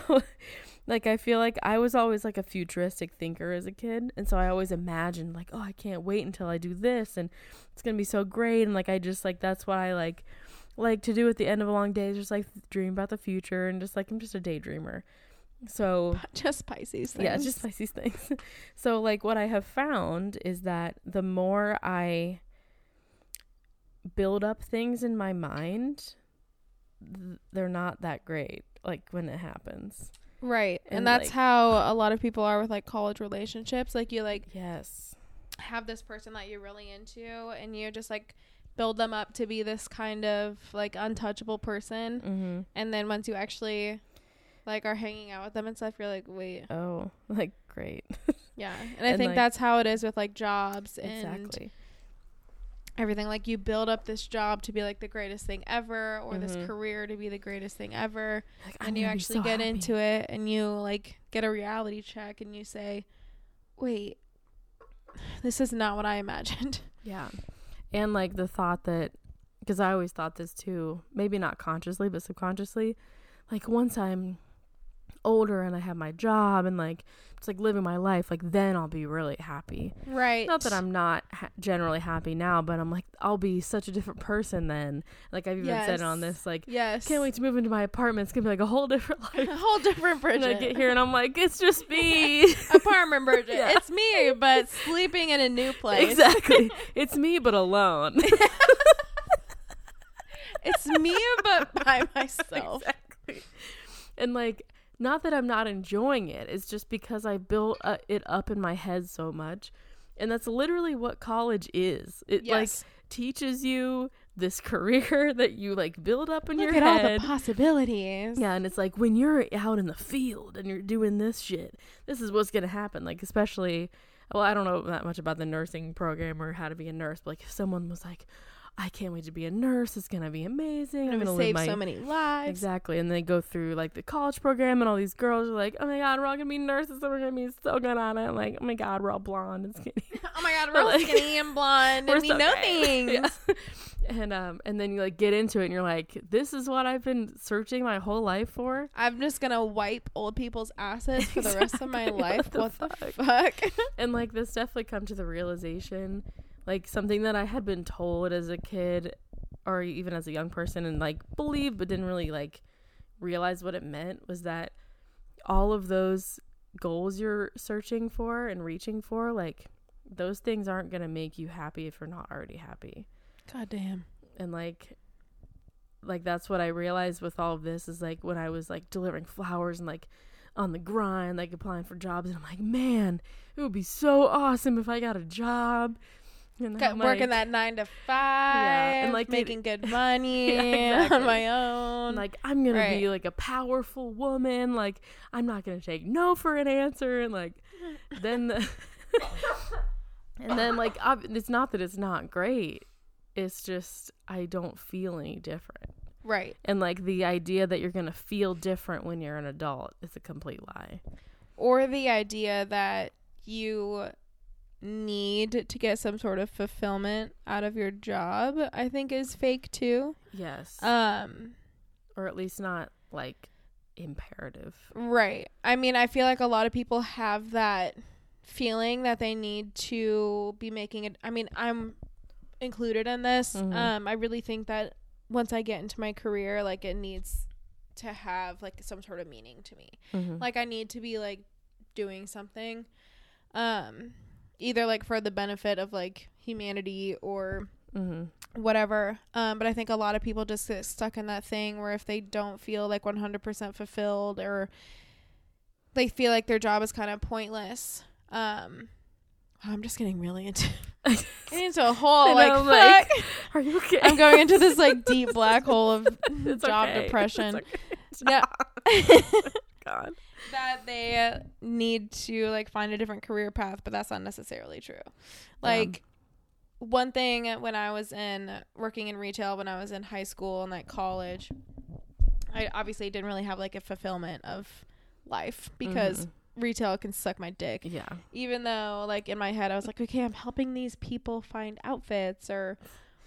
Like I feel like I was always like a futuristic thinker as a kid, and so I always imagined like, oh, I can't wait until I do this, and it's gonna be so great, and like I just like that's what I like like to do at the end of a long day is just like dream about the future, and just like I'm just a daydreamer. So Just Pisces things. yeah, just Pisces things. so like what I have found is that the more I build up things in my mind, th- they're not that great. Like when it happens. right. And, and, that's like- how a lot of people are with like college relationships. Like you like Yes. have this person that you're really into and you just like build them up to be this kind of like untouchable person Mm-hmm. and then once you actually like are hanging out with them and stuff you're like wait Oh, like great. yeah and i And, think like- that's how it is with like jobs and exactly. Everything like you build up this job to be like the greatest thing ever or this Mhm. career to be the greatest thing ever Like, and you actually get into it and you like get a reality check and you say wait this is not what i imagined Yeah. And like the thought that, because I always thought this too, maybe not consciously, but subconsciously, like once I'm older and I have my job and like it's like living my life, like then I'll be really happy. right Not that I'm not ha- generally happy now, but I'm like, I'll be such a different person then. Like I've even said it on this, like, yes can't wait to move into my apartment. It's gonna be like a whole different life. a whole different and Bridget. I get here and I'm like, it's just me. apartment Bridget. Yeah. It's me, but sleeping in a new place. exactly. It's me, but alone. It's me, but by myself. exactly. And like, not that I'm not enjoying it. It's just because I built uh, it up in my head so much, and that's literally what college is. It like teaches you this career that you like build up in your head. Look your at all the possibilities. yeah, and it's like when you're out in the field and you're doing this shit, this is what's gonna happen. Like especially, well, I don't know that much about the nursing program or how to be a nurse, but like if someone was like, "I can't wait to be a nurse. It's gonna be amazing. I'm I'm gonna save my so many lives. Exactly. And they go through like the college program and all these girls are like, Oh my god, we're all gonna be nurses and we're gonna be so good at it. I'm like, oh my god, we're all blonde and skinny. Oh my god, we're all like- skinny and blonde, We're and we so know things. Yeah. And um and then you like get into it and you're like, This is what I've been searching my whole life for. I'm just gonna wipe old people's asses for the rest of my life. What What the the, fuck? And like this definitely come to the realization, like something that I had been told as a kid or even as a young person and like believed but didn't really like realize what it meant was that all of those goals you're searching for and reaching for, like those things aren't gonna make you happy if you're not already happy. God damn. And like like that's what I realized with all of this is like when I was like delivering flowers and like on the grind, like applying for jobs and I'm like, man, it would be so awesome if I got a job. And Got, working that nine to five, and, like, making good money Yeah, exactly. on my own. Like I'm gonna be like a powerful woman. Like I'm not gonna take no for an answer. And like then the and then like ob- it's not that it's not great. It's just I don't feel any different. right. And like the idea that you're gonna feel different when you're an adult is a complete lie. or the idea that you need to get some sort of fulfillment out of your job i think is fake too Yes. um or at least not like imperative. right i mean i feel like a lot of people have that feeling that they need to be making it i mean i'm included in this Mhm. um i really think that once i get into my career like it needs to have like some sort of meaning to me Mm-hmm. like i need to be like doing something um either like for the benefit of like humanity or mm-hmm. whatever um but i think a lot of people just get stuck in that thing where if they don't feel like 100% fulfilled or they feel like their job is kind of pointless um i'm just getting really into getting into a whole I like, know, like, fuck. Are you okay? i'm going into this like deep black hole of job okay. depression It's yeah. God. That they need to like find a different career path, but that's not necessarily true. Like one thing when I was in working in retail when I was in high school and like college, I obviously didn't really have like a fulfillment of life because Mhm. retail can suck my dick. yeah. Even though like in my head I was like, okay, I'm helping these people find outfits or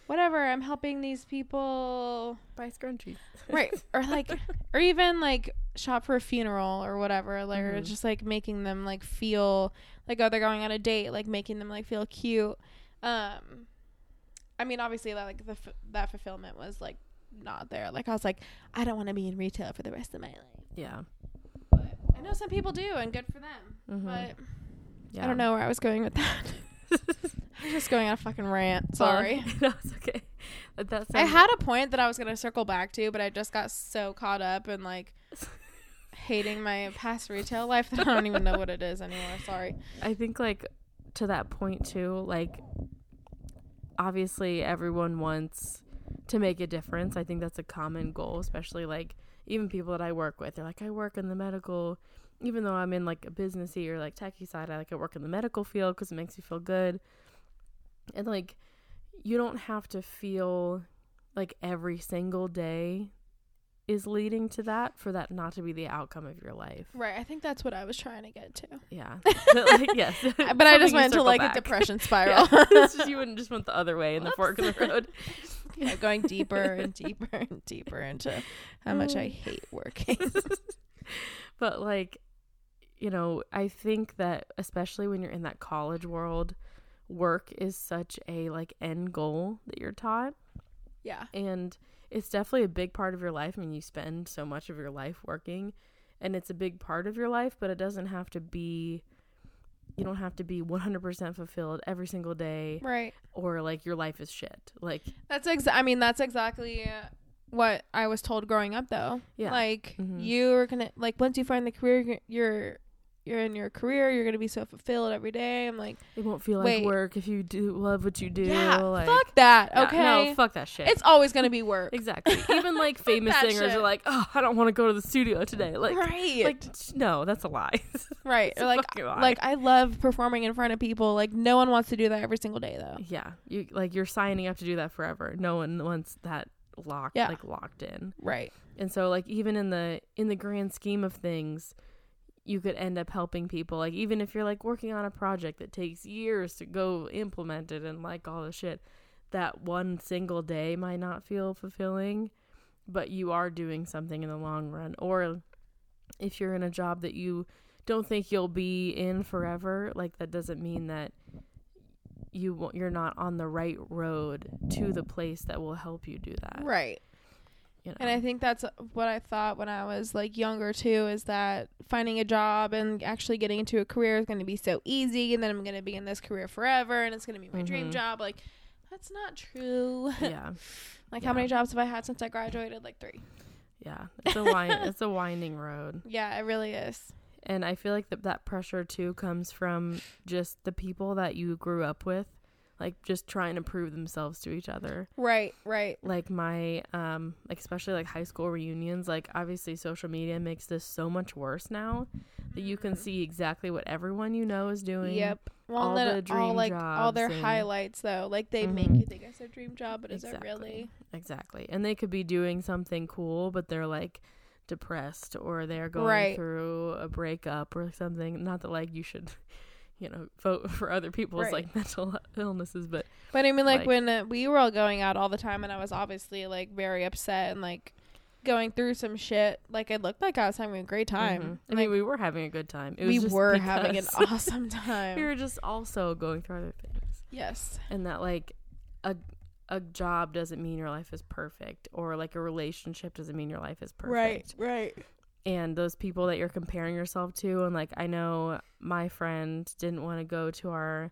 whatever, I'm helping these people Buy scrunchies. right or like or even like shop for a funeral or whatever like or Mhm. just like making them like feel like oh they're going on a date like making them like feel cute um i mean obviously that like the f- that fulfillment was like not there like i was like i don't want to be in retail for the rest of my life Yeah. but i know some people do and good for them Mhm. but yeah. i don't know where i was going with that i was just going on a fucking rant sorry no, it's okay. But that's I had a point that I was gonna circle back to, but I just got so caught up in like hating my past retail life that I don't even know what it is anymore. Sorry. I think like to that point too, like obviously everyone wants to make a difference. I think that's a common goal, especially like even people that I work with. They're like, I work in the medical, even though I'm in like a businessy or like techie side. I like I work in the medical field because it makes you feel good, and like you don't have to feel like every single day is leading to that for that not to be the outcome of your life. Right. I think that's what I was trying to get to. Yeah. But, like, yes. but I just went into like back. a depression spiral. Yeah. just you wouldn't just went the other way in the fork in the road. yeah, going deeper and deeper and deeper into how much I hate working. but like, you know, I think that especially when you're in that college world, work is such a like end goal that you're taught. yeah. And it's definitely a big part of your life. I mean, you spend so much of your life working and it's a big part of your life, but it doesn't have to be you don't have to be 100% fulfilled every single day Right. or like your life is shit. Like, That's ex- I mean, that's exactly what I was told growing up, though. Yeah. Like Mhm. you're gonna like once you find the career you're- you're in your career, you're gonna be so fulfilled every day. I'm like, it won't feel like work if you do love what you do. yeah, like, fuck that. Yeah, Okay, no, fuck that shit. it's always gonna be work. exactly. Even like famous singers shit. are like, oh, I don't want to go to the studio today. Like, right, like no, that's a lie. right. Or like, lie. like I love performing in front of people. Like no one wants to do that every single day, though. yeah, you like you're signing up to do that forever. No one wants that locked, Yeah. like locked in. Right. And so like even in the in the grand scheme of things, you could end up helping people. Like even if you're like working on a project that takes years to go implement it and like all the shit, that one single day might not feel fulfilling, but you are doing something in the long run. Or if you're in a job that you don't think you'll be in forever, like that doesn't mean that you you're not on the right road to the place that will help you do that. Right. You know? And I think that's what I thought when I was like younger too is that finding a job and actually getting into a career is going to be so easy and then I'm going to be in this career forever and it's going to be my dream Mhm. job. Like that's not true. yeah. like Yeah. how many jobs have I had since I graduated? Like 3. Yeah, it's a wind, it's a winding road, Yeah, it really is. and I feel like that that pressure too comes from just the people that you grew up with, like just trying to prove themselves to each other. Right, right. Like my um, like especially like high school reunions. Like obviously social media makes this so much worse now that you can see exactly what everyone you know is doing. Yep. Well, all the all dream like all their and- highlights though, like they make Mhm. you think it's their dream job, but is it really? Exactly, and they could be doing something cool, but they're like depressed or they're going Right. through a breakup or something. Not that like you should, you know, vote for other people's Right. like mental illnesses, but But I mean, like, Like- when uh, we were all going out all the time, and I was obviously like very upset and like going through some shit. Like it looked like I was having a great time. Mhm. I And, mean, we were having a good time. It was we were having an awesome time. we were just also going through other things, yes. and that like a a job doesn't mean your life is perfect, or like a relationship doesn't mean your life is perfect. Right, right. And those people that you're comparing yourself to and like i know my friend didn't want to go to our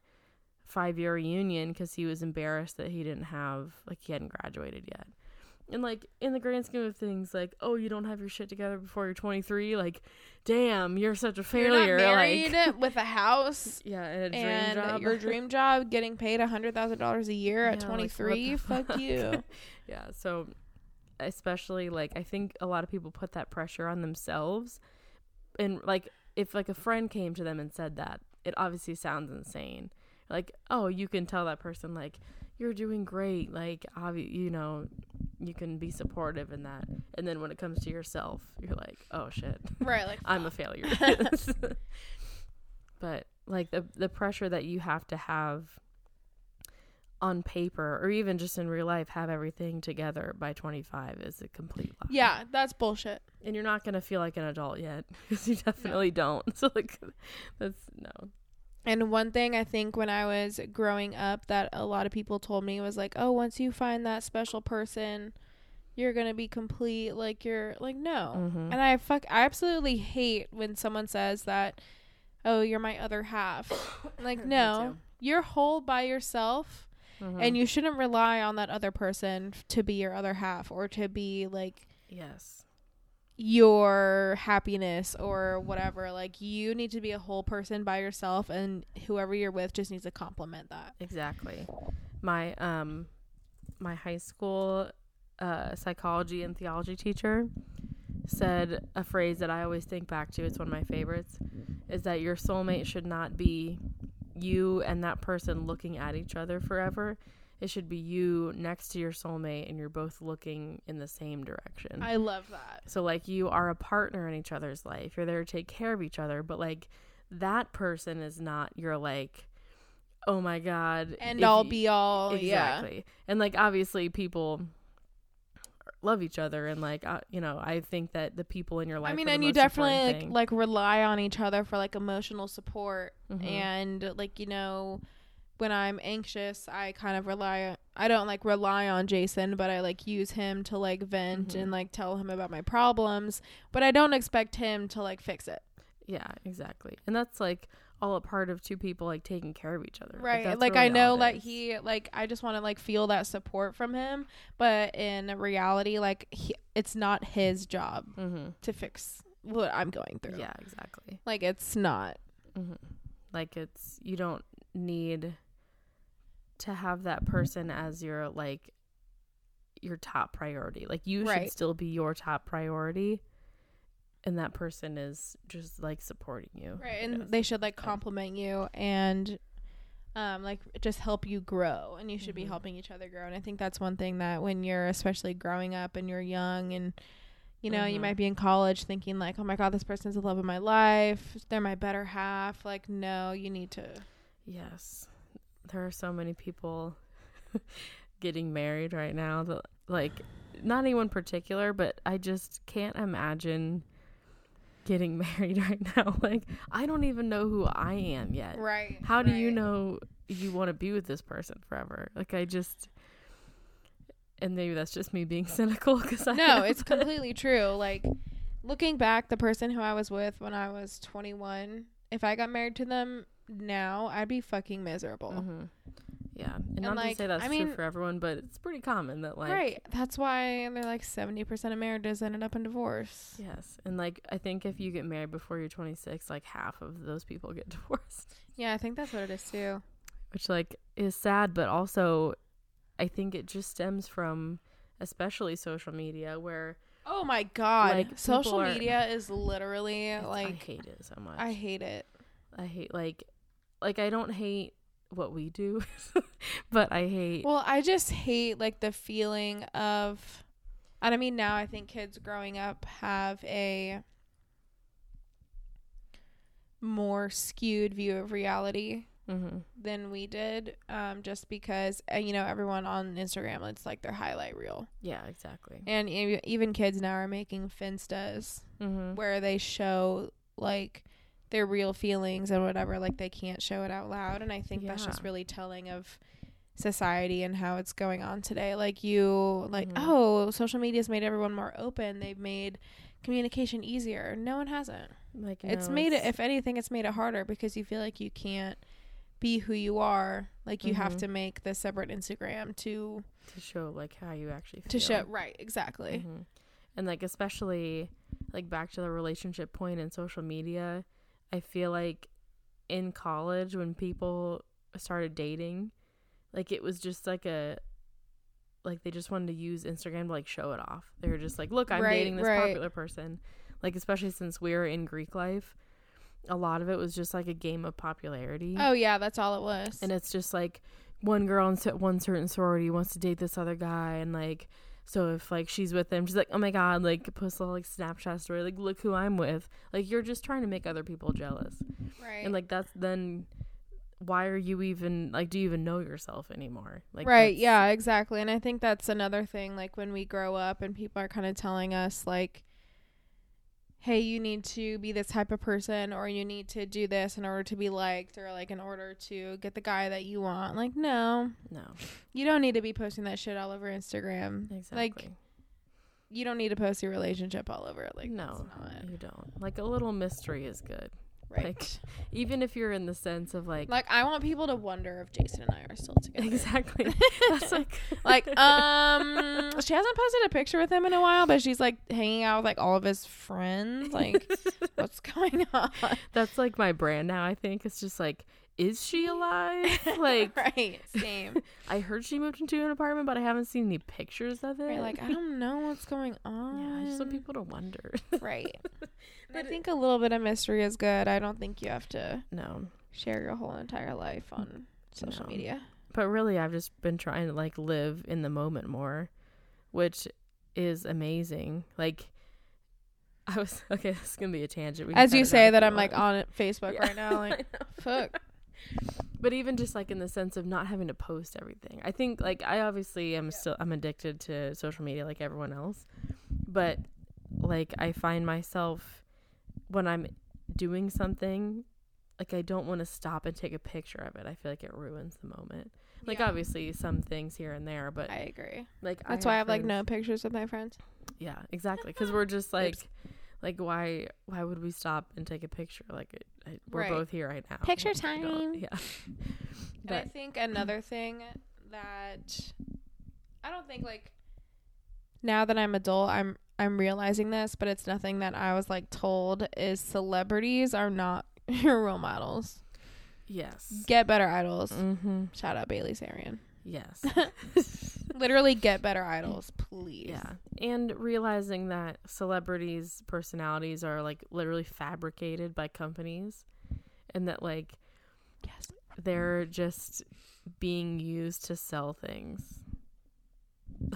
five year reunion because he was embarrassed that he didn't have like he hadn't graduated yet and like in the grand scheme of things like oh you don't have your shit together before you're 23 like damn you're such a failure You're married like with a house yeah and a dream and job your dream job, getting paid a hundred thousand dollars a year at Yeah, like, what three. the Fuck fuck? you. yeah so especially like i think a lot of people put that pressure on themselves. And like if like a friend came to them and said that it obviously sounds insane. Like oh you can tell that person like you're doing great like obvi- you know you can be supportive in that. And then when it comes to yourself you're like oh shit. Right. Like i'm a failure. But like the the pressure that you have to have on paper or even just in real life have everything together by 25 is a complete lie. Yeah, that's bullshit. And you're not going to feel like an adult yet because you definitely don't. So like that's no. And one thing I think when I was growing up that a lot of people told me was like, "Oh, once you find that special person, you're going to be complete." Like you're like, "No." Mhm. And I fuck I absolutely hate when someone says that, "Oh, you're my other half." like, no. You're whole by yourself Mhm. and you shouldn't rely on that other person to be your other half or to be like yes. your happiness or whatever. Like you need to be a whole person by yourself and whoever you're with just needs to complement that. Exactly. My um my high school uh psychology and theology teacher said a phrase that I always think back to. It's one of my favorites is that your soulmate should not be you and that person looking at each other forever. It should be you next to your soulmate and you're both looking in the same direction. I love that. So like you are a partner in each other's life. You're there to take care of each other, but like that person is not your like oh my god And all you- be all. Yeah. exactly. And like obviously people love each other and like uh, you know, I think that the people in your life I mean, and you definitely like like rely on each other for like emotional support Mhm. and like you know when I'm anxious, I kind of rely I don't like rely on Jason, but I like use him to like vent Mhm. and like tell him about my problems, but I don't expect him to like fix it. yeah, exactly. And that's like all a part of two people like taking care of each other. Right. that's Like, really I know all it that is. he like I just want to like feel that support from him, but in reality like he, it's not his job Mhm. to fix what I'm going through. Yeah, exactly. Like it's not. hmm Like it's you don't need to have that person as your like your top priority. Like you Right. should still be your top priority, and that person is just like supporting you. Right. And they should like compliment you and um like just help you grow and you should be Mhm. helping each other grow. And I think that's one thing that when you're especially growing up and you're young and you know, you Mhm. might be in college thinking like, "Oh my god, this person's the love of my life. They're my better half." Like, no, you need to Yes, there are so many people getting married right now that like not anyone particular, but I just can't imagine getting married right now. Like I don't even know who I am yet. Right. How do you know you want to be with this person forever? Like I just and maybe that's just me being cynical cuz I No, it's but- completely true. Like looking back, the person who I was with when I was 21, if I got married to them now, I'd be fucking miserable. Mhm. Yeah, and, not like, to say that's I true for everyone, but it's pretty common that like right. That's why they're like 70% of marriages ended up in divorce. Yes, and like I think if you get married before you're 26, like half of those people get divorced, Yeah, I think that's what it is too. which like is sad, but also I think it just stems from especially social media where Oh my god. Like, Social are- media is literally like I hate it so much. I hate it. I hate like like I don't hate what we do, but I hate Well, I just hate like the feeling of and I mean now I think kids growing up have a more skewed view of reality hmm than we did um just because uh, you know everyone on Instagram it's like their highlight reel. yeah, exactly. And e- even kids now are making finstas hmm where they show like their real feelings and whatever like they can't show it out loud and i think that's just really telling of society and how it's going on today like you like Mhm. oh social media's made everyone more open they've made communication easier no one hasn't Like it's no, made it if anything it's made it harder because you feel like you can't be who you are like you have Mhm. to make the separate instagram to to show like how you actually feel. to show right exactly Mhm. And like especially like back to the relationship point in social media, I feel like in college when people started dating, like it was just like a like they just wanted to use Instagram to like show it off. They were just like, "Look, I'm Right, dating this right. popular person." Like especially since we were in Greek life, a lot of it was just like a game of popularity. oh yeah that's all it was And it's just like one girl in one certain sorority wants to date this other guy, and like, so if like she's with him, she's like, oh my god, like post a like Snapchat story, like look who I'm with. Like you're just trying to make other people jealous, right and like that's then why are you even like do you even know yourself anymore? Like right. Yeah, exactly. And I think that's another thing like when we grow up and people are kind of telling us like hey, you need to be this type of person or you need to do this in order to be liked or like in order to get the guy that you want. Like no. No. You don't need to be posting that shit all over Instagram. Exactly. Like you don't need to post your relationship all over. Like no, you don't. Like a little mystery is good. Right. like, Even if you're in the sense of like, Like I want people to wonder if Jason and I are still together. exactly. That's like like um she hasn't posted a picture with him in a while, but she's like hanging out with like all of his friends. Like what's going on? that's like my brand now. I think it's just like, is she alive? like right, same. I heard she moved into an apartment, but I haven't seen any pictures of it. Right, like I don't know what's going on. yeah, I just want people to wonder. Right. I think a little bit of mystery is good. I don't think you have to no, share your whole entire life on social No. media. but really, I've just been trying to like live in the moment more, which is amazing. Like. I was okay. This is gonna be a tangent. We As you say that I'm like on Facebook Yeah. right now, like fuck. But even just like in the sense of not having to post everything i think like i obviously am still i'm addicted to social media like everyone else but like i find myself when i'm doing something like i don't want to stop and take a picture of it i feel like it ruins the moment like Yeah. obviously some things here and there but I agree. like That's why I have like no pictures with my friends. yeah exactly because we're just like like why why would we stop and take a picture like it, I, we're Right. both here right now Picture Like, we don't- time. yeah And I think another thing that I don't think like now that I'm adult, I'm I'm realizing this, but it's nothing that I was like told is celebrities are not your role models. yes Get better idols. mm-hmm Shout out Bailey Sarian. Yes Literally get better idols, please. Yeah. And realizing that celebrities' personalities are like literally fabricated by companies and that like Yes. they're just being used to sell things.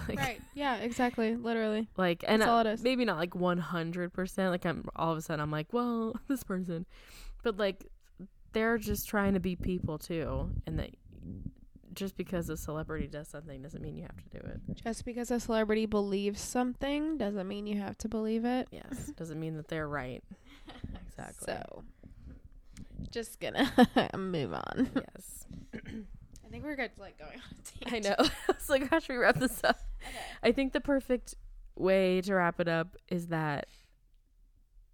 Like, Right. Yeah, exactly. Literally. like and all it is. maybe not like 100% like I'm all of a sudden I'm like, well, this person. But like they're just trying to be people too and that just because a celebrity does something doesn't mean you have to do it. Just because a celebrity believes something doesn't mean you have to believe it. Yes, doesn't mean that they're right. Exactly. So just gonna move on. Yes. I think we're good to like going on a I know. I was like, how should we wrap this up? I think the perfect way to wrap it up is that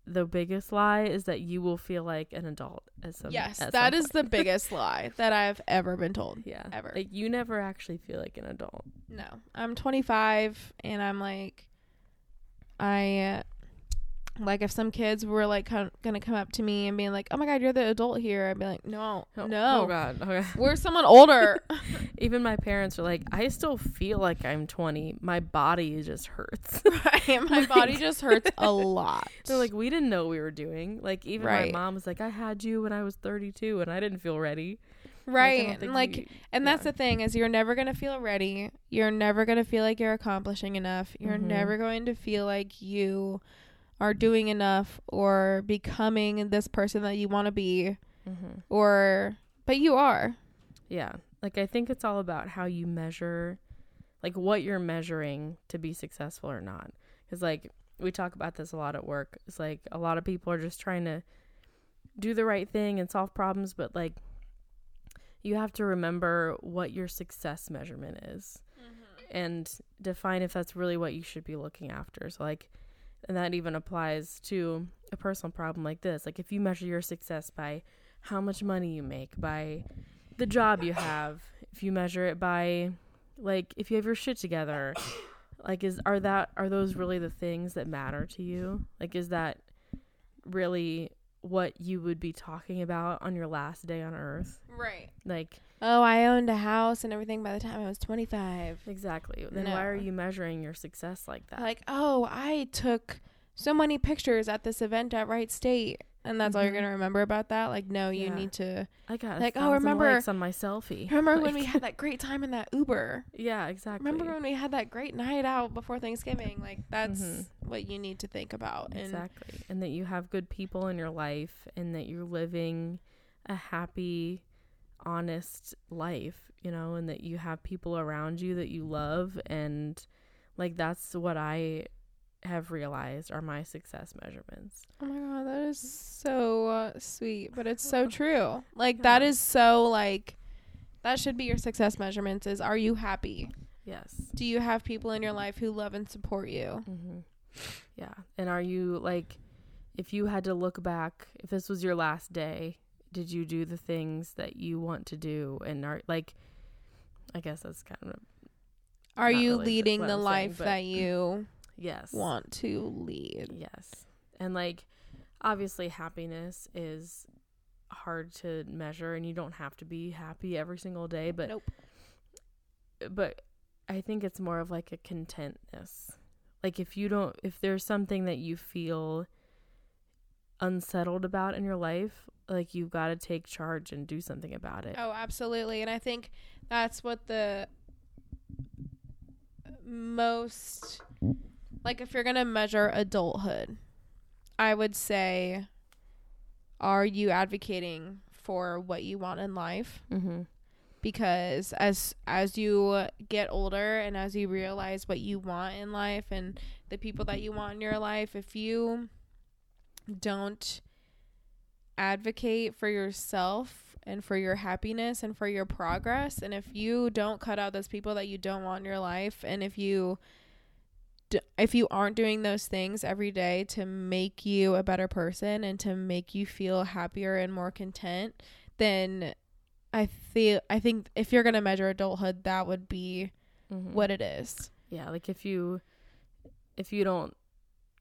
the biggest lie is that you will feel like an adult as some Yes, at that some is the biggest lie that I've ever been told. yeah ever. like you never actually feel like an adult No, I'm 25 and I'm like, I uh, like if some kids were like gonna come up to me and being like, "Oh my god, you're the adult here," I'd be like, "No, oh, no, oh god okay we're someone older." even my parents are like i still feel like i'm 20 my body just hurts right, my body just hurts a lot. they're like we didn't know what we were doing like even Right. my mom was like i had you when i was 32 and i didn't feel ready right, don't and like, we- and that's yeah. the thing is you're never gonna feel ready. You're never gonna feel like you're accomplishing enough. You're Mhm. never going to feel like you are doing enough or becoming this person that you want to be mm-hmm. or but you are Yeah. Like I think it's all about how you measure like what you're measuring to be successful or not. Cuz like we talk about this a lot at work. It's like a lot of people are just trying to do the right thing and solve problems, but like you have to remember what your success measurement is and define if that's really what you should be looking after. So like and that even applies to a personal problem like this. Like if you measure your success by how much money you make, by the job you have, if you measure it by like if you have your shit together, like is are that are those really the things that matter to you? Like is that really what you would be talking about on your last day on earth? right Like oh i owned a house and everything by the time i was 25 exactly. Then why are you measuring your success like that? like oh i took so many pictures at this event at Wright State and that's all you're Mhm. gonna remember about that like no you Yeah. need to I got like, like, oh, remember- likes on my selfie. remember when we had that great time in that uber Yeah, exactly. remember when we had that great night out before thanksgiving like that's Mhm. what you need to think about and Exactly. And that you have good people in your life and that you're living a happy, honest life, you know, and that you have people around you that you love and like that's what I have realized are my success measurements. Oh my god, that is so uh, sweet, but it's so true. Like that is so like that should be your success measurements is are you happy? Yes. Do you have people in your life who love and support you? Mm-hmm. Yeah. And are you like, if you had to look back, if this was your last day, did you do the things that you want to do? And are like, I guess that's kind of Are you really leading the I'm life but- that you yes. want to lead? Yes. And like, obviously, happiness is hard to measure, and you don't have to be happy every single day. But Nope. But I think it's more of like a contentness. Like if you don't, if there's something that you feel unsettled about in your life, like you've got to take charge and do something about it. Oh, absolutely. And I think that's what the most like if you're going to measure adulthood, I would say are you advocating for what you want in life? Mm-hmm. Because as as you get older and as you realize what you want in life and the people that you want in your life, if you don't advocate for yourself and for your happiness and for your progress and if you don't cut out those people that you don't want in your life and if you d- if you aren't doing those things every day to make you a better person and to make you feel happier and more content then i feel i think if you're going to measure adulthood that would be Mm-hmm. what it is Yeah, like if you if you don't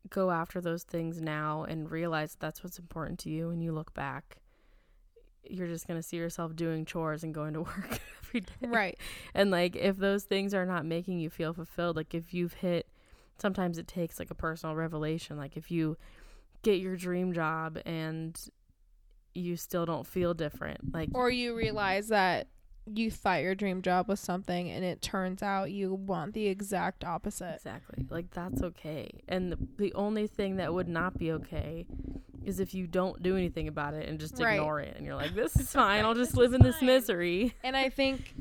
go after those things now and realize that's what's important to you and you look back, you're just going to see yourself doing chores and going to work every day. right And like if those things are not making you feel fulfilled, like if you've hit sometimes it takes like a personal revelation, like if you get your dream job and you still don't feel different, like or you realize that you thought your dream job was something and it turns out you want the exact opposite Exactly. Like that's okay. And the, the only thing that would not be okay is if you don't do anything about it and just Right. ignore it and you're like this is fine. I'll just live in this misery. And I think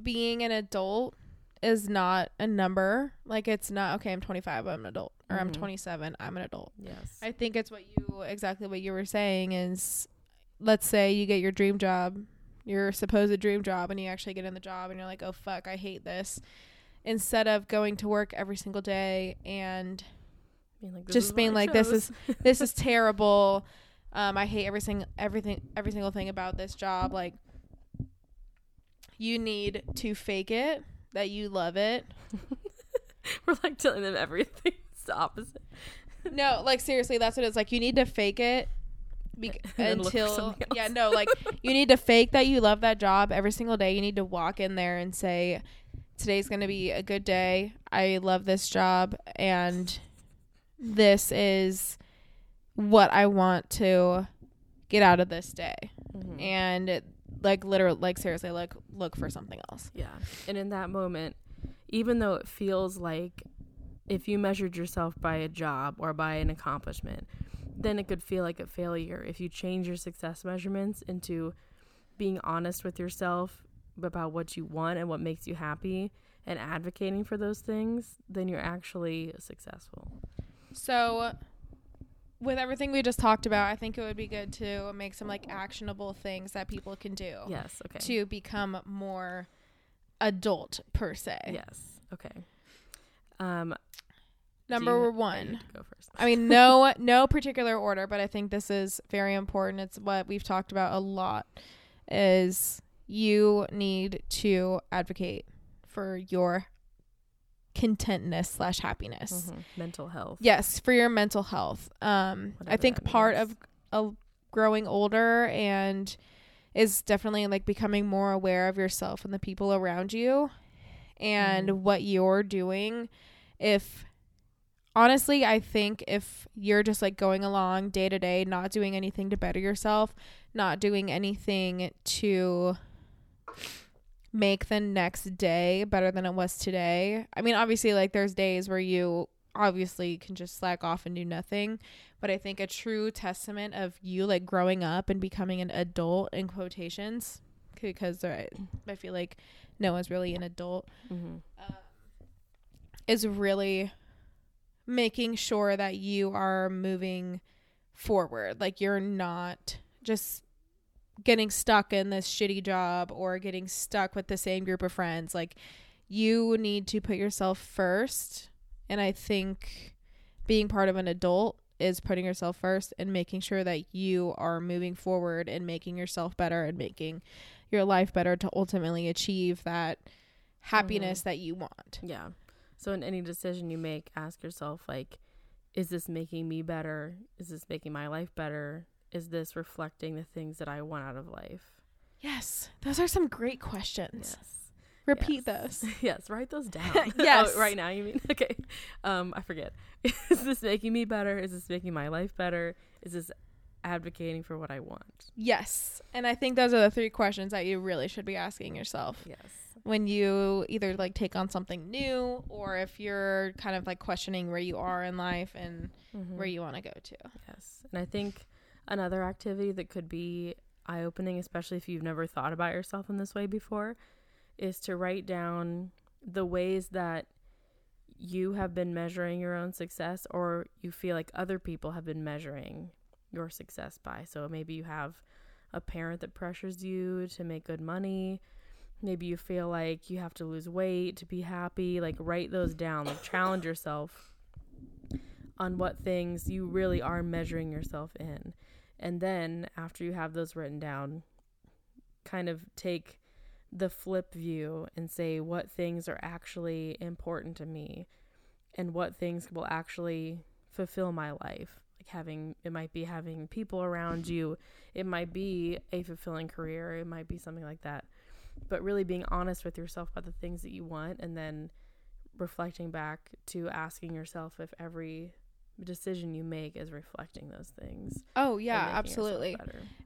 being an adult is not a number. Like it's not okay, I'm 25, I'm an adult, or I'm Mhm. 27, I'm an adult. Yes. I think it's what you exactly what you were saying is let's say you get your dream job, your supposed dream job and you actually get in the job and you're like, "Oh fuck, I hate this." Instead of going to work every single day and Being like, just being like, "This is this is terrible. Um, I hate every single everything every single thing about this job. Like you need to fake it that you love it. We're like telling them everything. It's the opposite. No, like seriously, that's what it's like. You need to fake it bec And then look for until yeah, no, like you need to fake that you love that job every single day. You need to walk in there and say today's going to be a good day. I love this job and this is what I want to get out of this day. Mhm. and like literally like seriously like look for something else Yeah. And in that moment, even though it feels like if you measured yourself by a job or by an accomplishment, then it could feel like a failure. If you change your success measurements into being honest with yourself about what you want and what makes you happy and advocating for those things, then you're actually successful. so with everything we just talked about i think it would be good to make some like actionable things that people can do Yes. Okay. to become more adult per se Yes. Okay. Um, number one to Go first. I mean, no, no particular order, but I think this is very important. It's what we've talked about a lot. Is you need to advocate for your contentness slash happiness. Mhm. Mental health. Yes, for your mental health. Um, I think part of of growing older and is definitely like becoming more aware of yourself and the people around you and Mhm. what you're doing. If honestly, I think if you're just like going along day to day, not doing anything to better yourself, not doing anything to make the next day better than it was today. I mean, obviously like there's days where you obviously can just slack off and do nothing. But I think a true testament of you like growing up and becoming an adult in quotations, because I, I feel like no one's really an adult, Mm-hmm. is really making sure that you are moving forward. Like you're not just getting stuck in this shitty job or getting stuck with the same group of friends. Like you need to put yourself first. And I think being part of an adult is putting yourself first and making sure that you are moving forward and making yourself better and making your life better to ultimately achieve that mm-hmm. happiness that you want. Yeah. So in any decision you make, ask yourself like, is this making me better? Is this making my life better? Is this reflecting the things that I want out of life? Yes, those are some great questions. Yes. Repeat Yes. those. yes, write those down. Yes. Oh, right now you mean? Okay. Um, I forget. Is this making me better? Is this making my life better? Is this advocating for what I want? Yes. And I think those are the three questions that you really should be asking yourself Yes. When you either like take on something new or if you're kind of like questioning where you are in life and Mm-hmm. where you want to go to. Yes. And I think another activity that could be eye opening, especially if you've never thought about yourself in this way before, is to write down the ways that you have been measuring your own success or you feel like other people have been measuring your success by. So maybe you have a parent that pressures you to make good money. Maybe you feel like you have to lose weight to be happy. Like, write those down. Like, challenge yourself on what things you really are measuring yourself in. And then after you have those written down, kind of take the flip view and say what things are actually important to me and what things will actually fulfill my life. Like having it might be having people around you, it might be a fulfilling career, it might be something like that. But really being honest with yourself about the things that you want and then reflecting back to asking yourself if every decision you make is reflecting those things. Oh, yeah, yourself absolutely.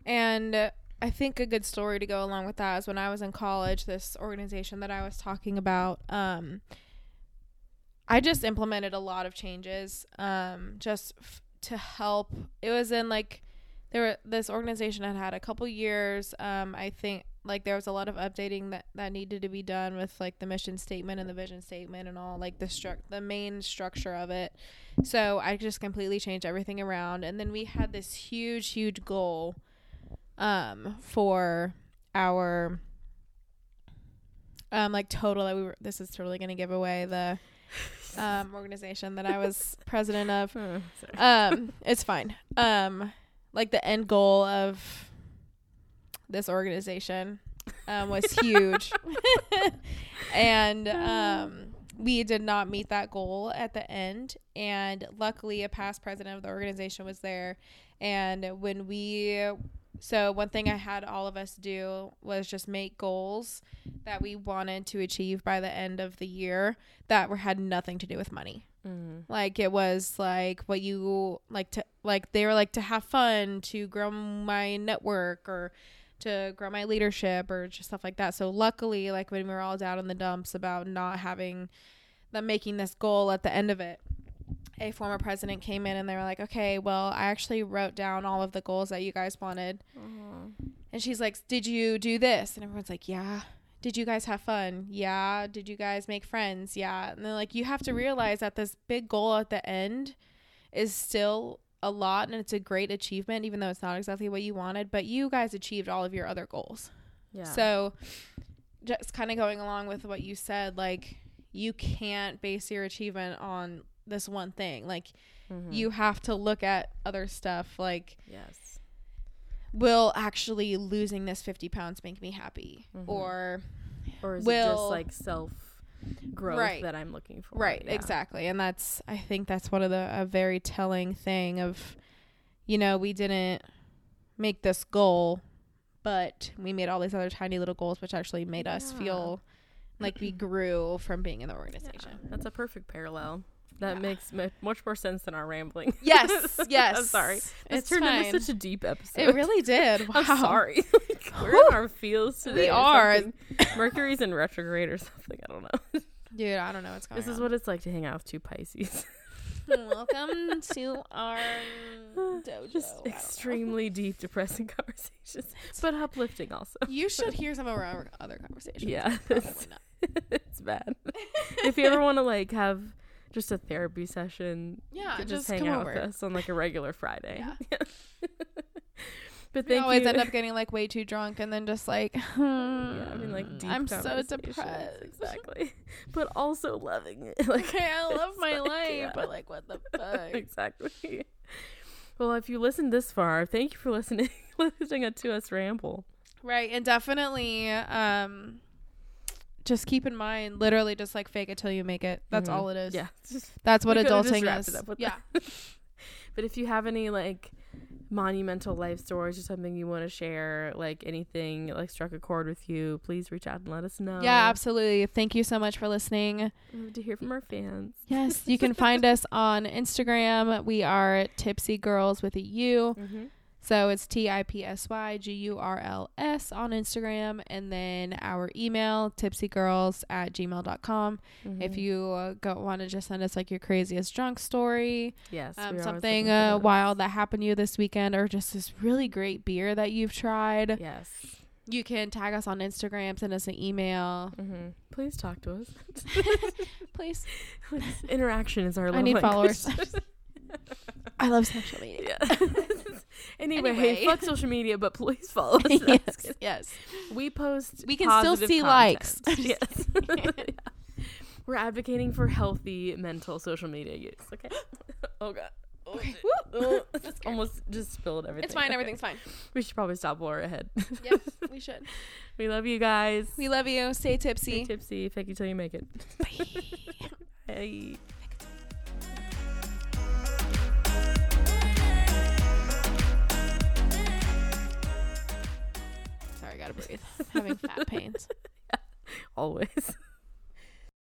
And uh, I think a good story to go along with that is when I was in college, this organization that I was talking about, um, I just implemented a lot of changes um, just f- to help. It was in like, there were, this organization had had a couple years. Um, I think like there was a lot of updating that, that needed to be done with like the mission statement and the vision statement and all like the stru- the main structure of it. So I just completely changed everything around. And then we had this huge, huge goal um for our um like total that we were this is totally gonna give away the um organization that I was president of. Oh. Um it's fine. Um like the end goal of this organization um was huge. and um we did not meet that goal at the end and luckily a past president of the organization was there and when we so one thing I had all of us do was just make goals that we wanted to achieve by the end of the year that were had nothing to do with money. Mhm. Like it was like what you like to like they were like to have fun, to grow my network or to grow my leadership or just stuff like that. So luckily like when we were all down in the dumps about not having them making this goal at the end of it, a former president came in and they were like, "Okay, well, I actually wrote down all of the goals that you guys wanted." Mm-hmm. And she's like, "Did you do this?" And everyone's like, "Yeah." Did you guys have fun? Yeah. Did you guys make friends? Yeah. And they're like, you have to realize that this big goal at the end is still a lot and it's a great achievement, even though it's not exactly what you wanted, but you guys achieved all of your other goals. Yeah. So, just kind of going along with what you said, like, you can't base your achievement on this one thing. Like, Mhm. you have to look at other stuff. Like, Yes. will actually losing this 50 pounds make me happy? Mhm. Or, Or is it will- just like self growth Right. that I'm looking for? right, Yeah. exactly. And that's, I think that's one of the, a very telling thing of, you know, we didn't make this goal, but we made all these other tiny little goals, which actually made us feel like we grew from being in the Yeah, organization. That's a perfect parallel. That Yeah. makes much more sense than our rambling. Yes, yes. I'm sorry. This It's turned fine. into such a deep episode. It really did. Wow. I'm sorry. Like, we're Whew. in our feels today. We are. Mercury's in retrograde or something. I don't know. Dude, I don't know what's going This on. is what it's like to hang out with two Pisces. Welcome to our dojo. Just extremely deep, depressing conversations, but uplifting also. You should hear some of our other conversations. Yeah, it's, not. it's bad. if you ever want to like have just a therapy session, Yeah, just, just, hang out over. with us on like a regular Friday. Yeah. but they always you. end up getting like way too drunk and then just like, yeah, I mean like deep I'm so depressed. Exactly. But also loving it. Like Okay, I love my like, life, yeah. but like, what the fuck? exactly. Well, if you listened this far, thank you for listening listening to us ramble. Right, and definitely, um, just keep in mind, literally, just like fake it till you make it. That's Mhm. all it is. Yeah. That's what we could've just adulting is. it up with yeah, But if you have any like monumental life stories or something you want to share, like anything like struck a chord with you, please reach out and let us know. yeah, absolutely. Thank you so much for listening. We love to hear from our fans. Yes, you can find us on Instagram. We are Tipsy Girls with a U. Mm-hmm. So it's T I P S Y G U R L S on Instagram. And then our email, tipsygirls at gmail.com. Mm-hmm. If you uh, go want to just send us like your craziest drunk story, yes, um, something uh, wild that happened to you this weekend, or just this really great beer that you've tried, Yes. you can tag us on Instagram, send us an email. Mm-hmm. Please talk to us. Please. Interaction is our I love need followers. I love social media. yeah. Anyway, Anyway. fuck social media, but please follow us. yes, yes. We post. We can still see content. likes. yes. Yeah. We're advocating for healthy mental social media use. Okay. oh god. Oh, Okay. Oh, almost just spilled everything. It's fine. Okay. Everything's fine. We should probably stop while we're ahead. Yes, we should. we love you guys. We love you. Stay tipsy. Stay tipsy. Fake it till you make it. Bye. Sorry, gotta breathe. Having fat pains. Always.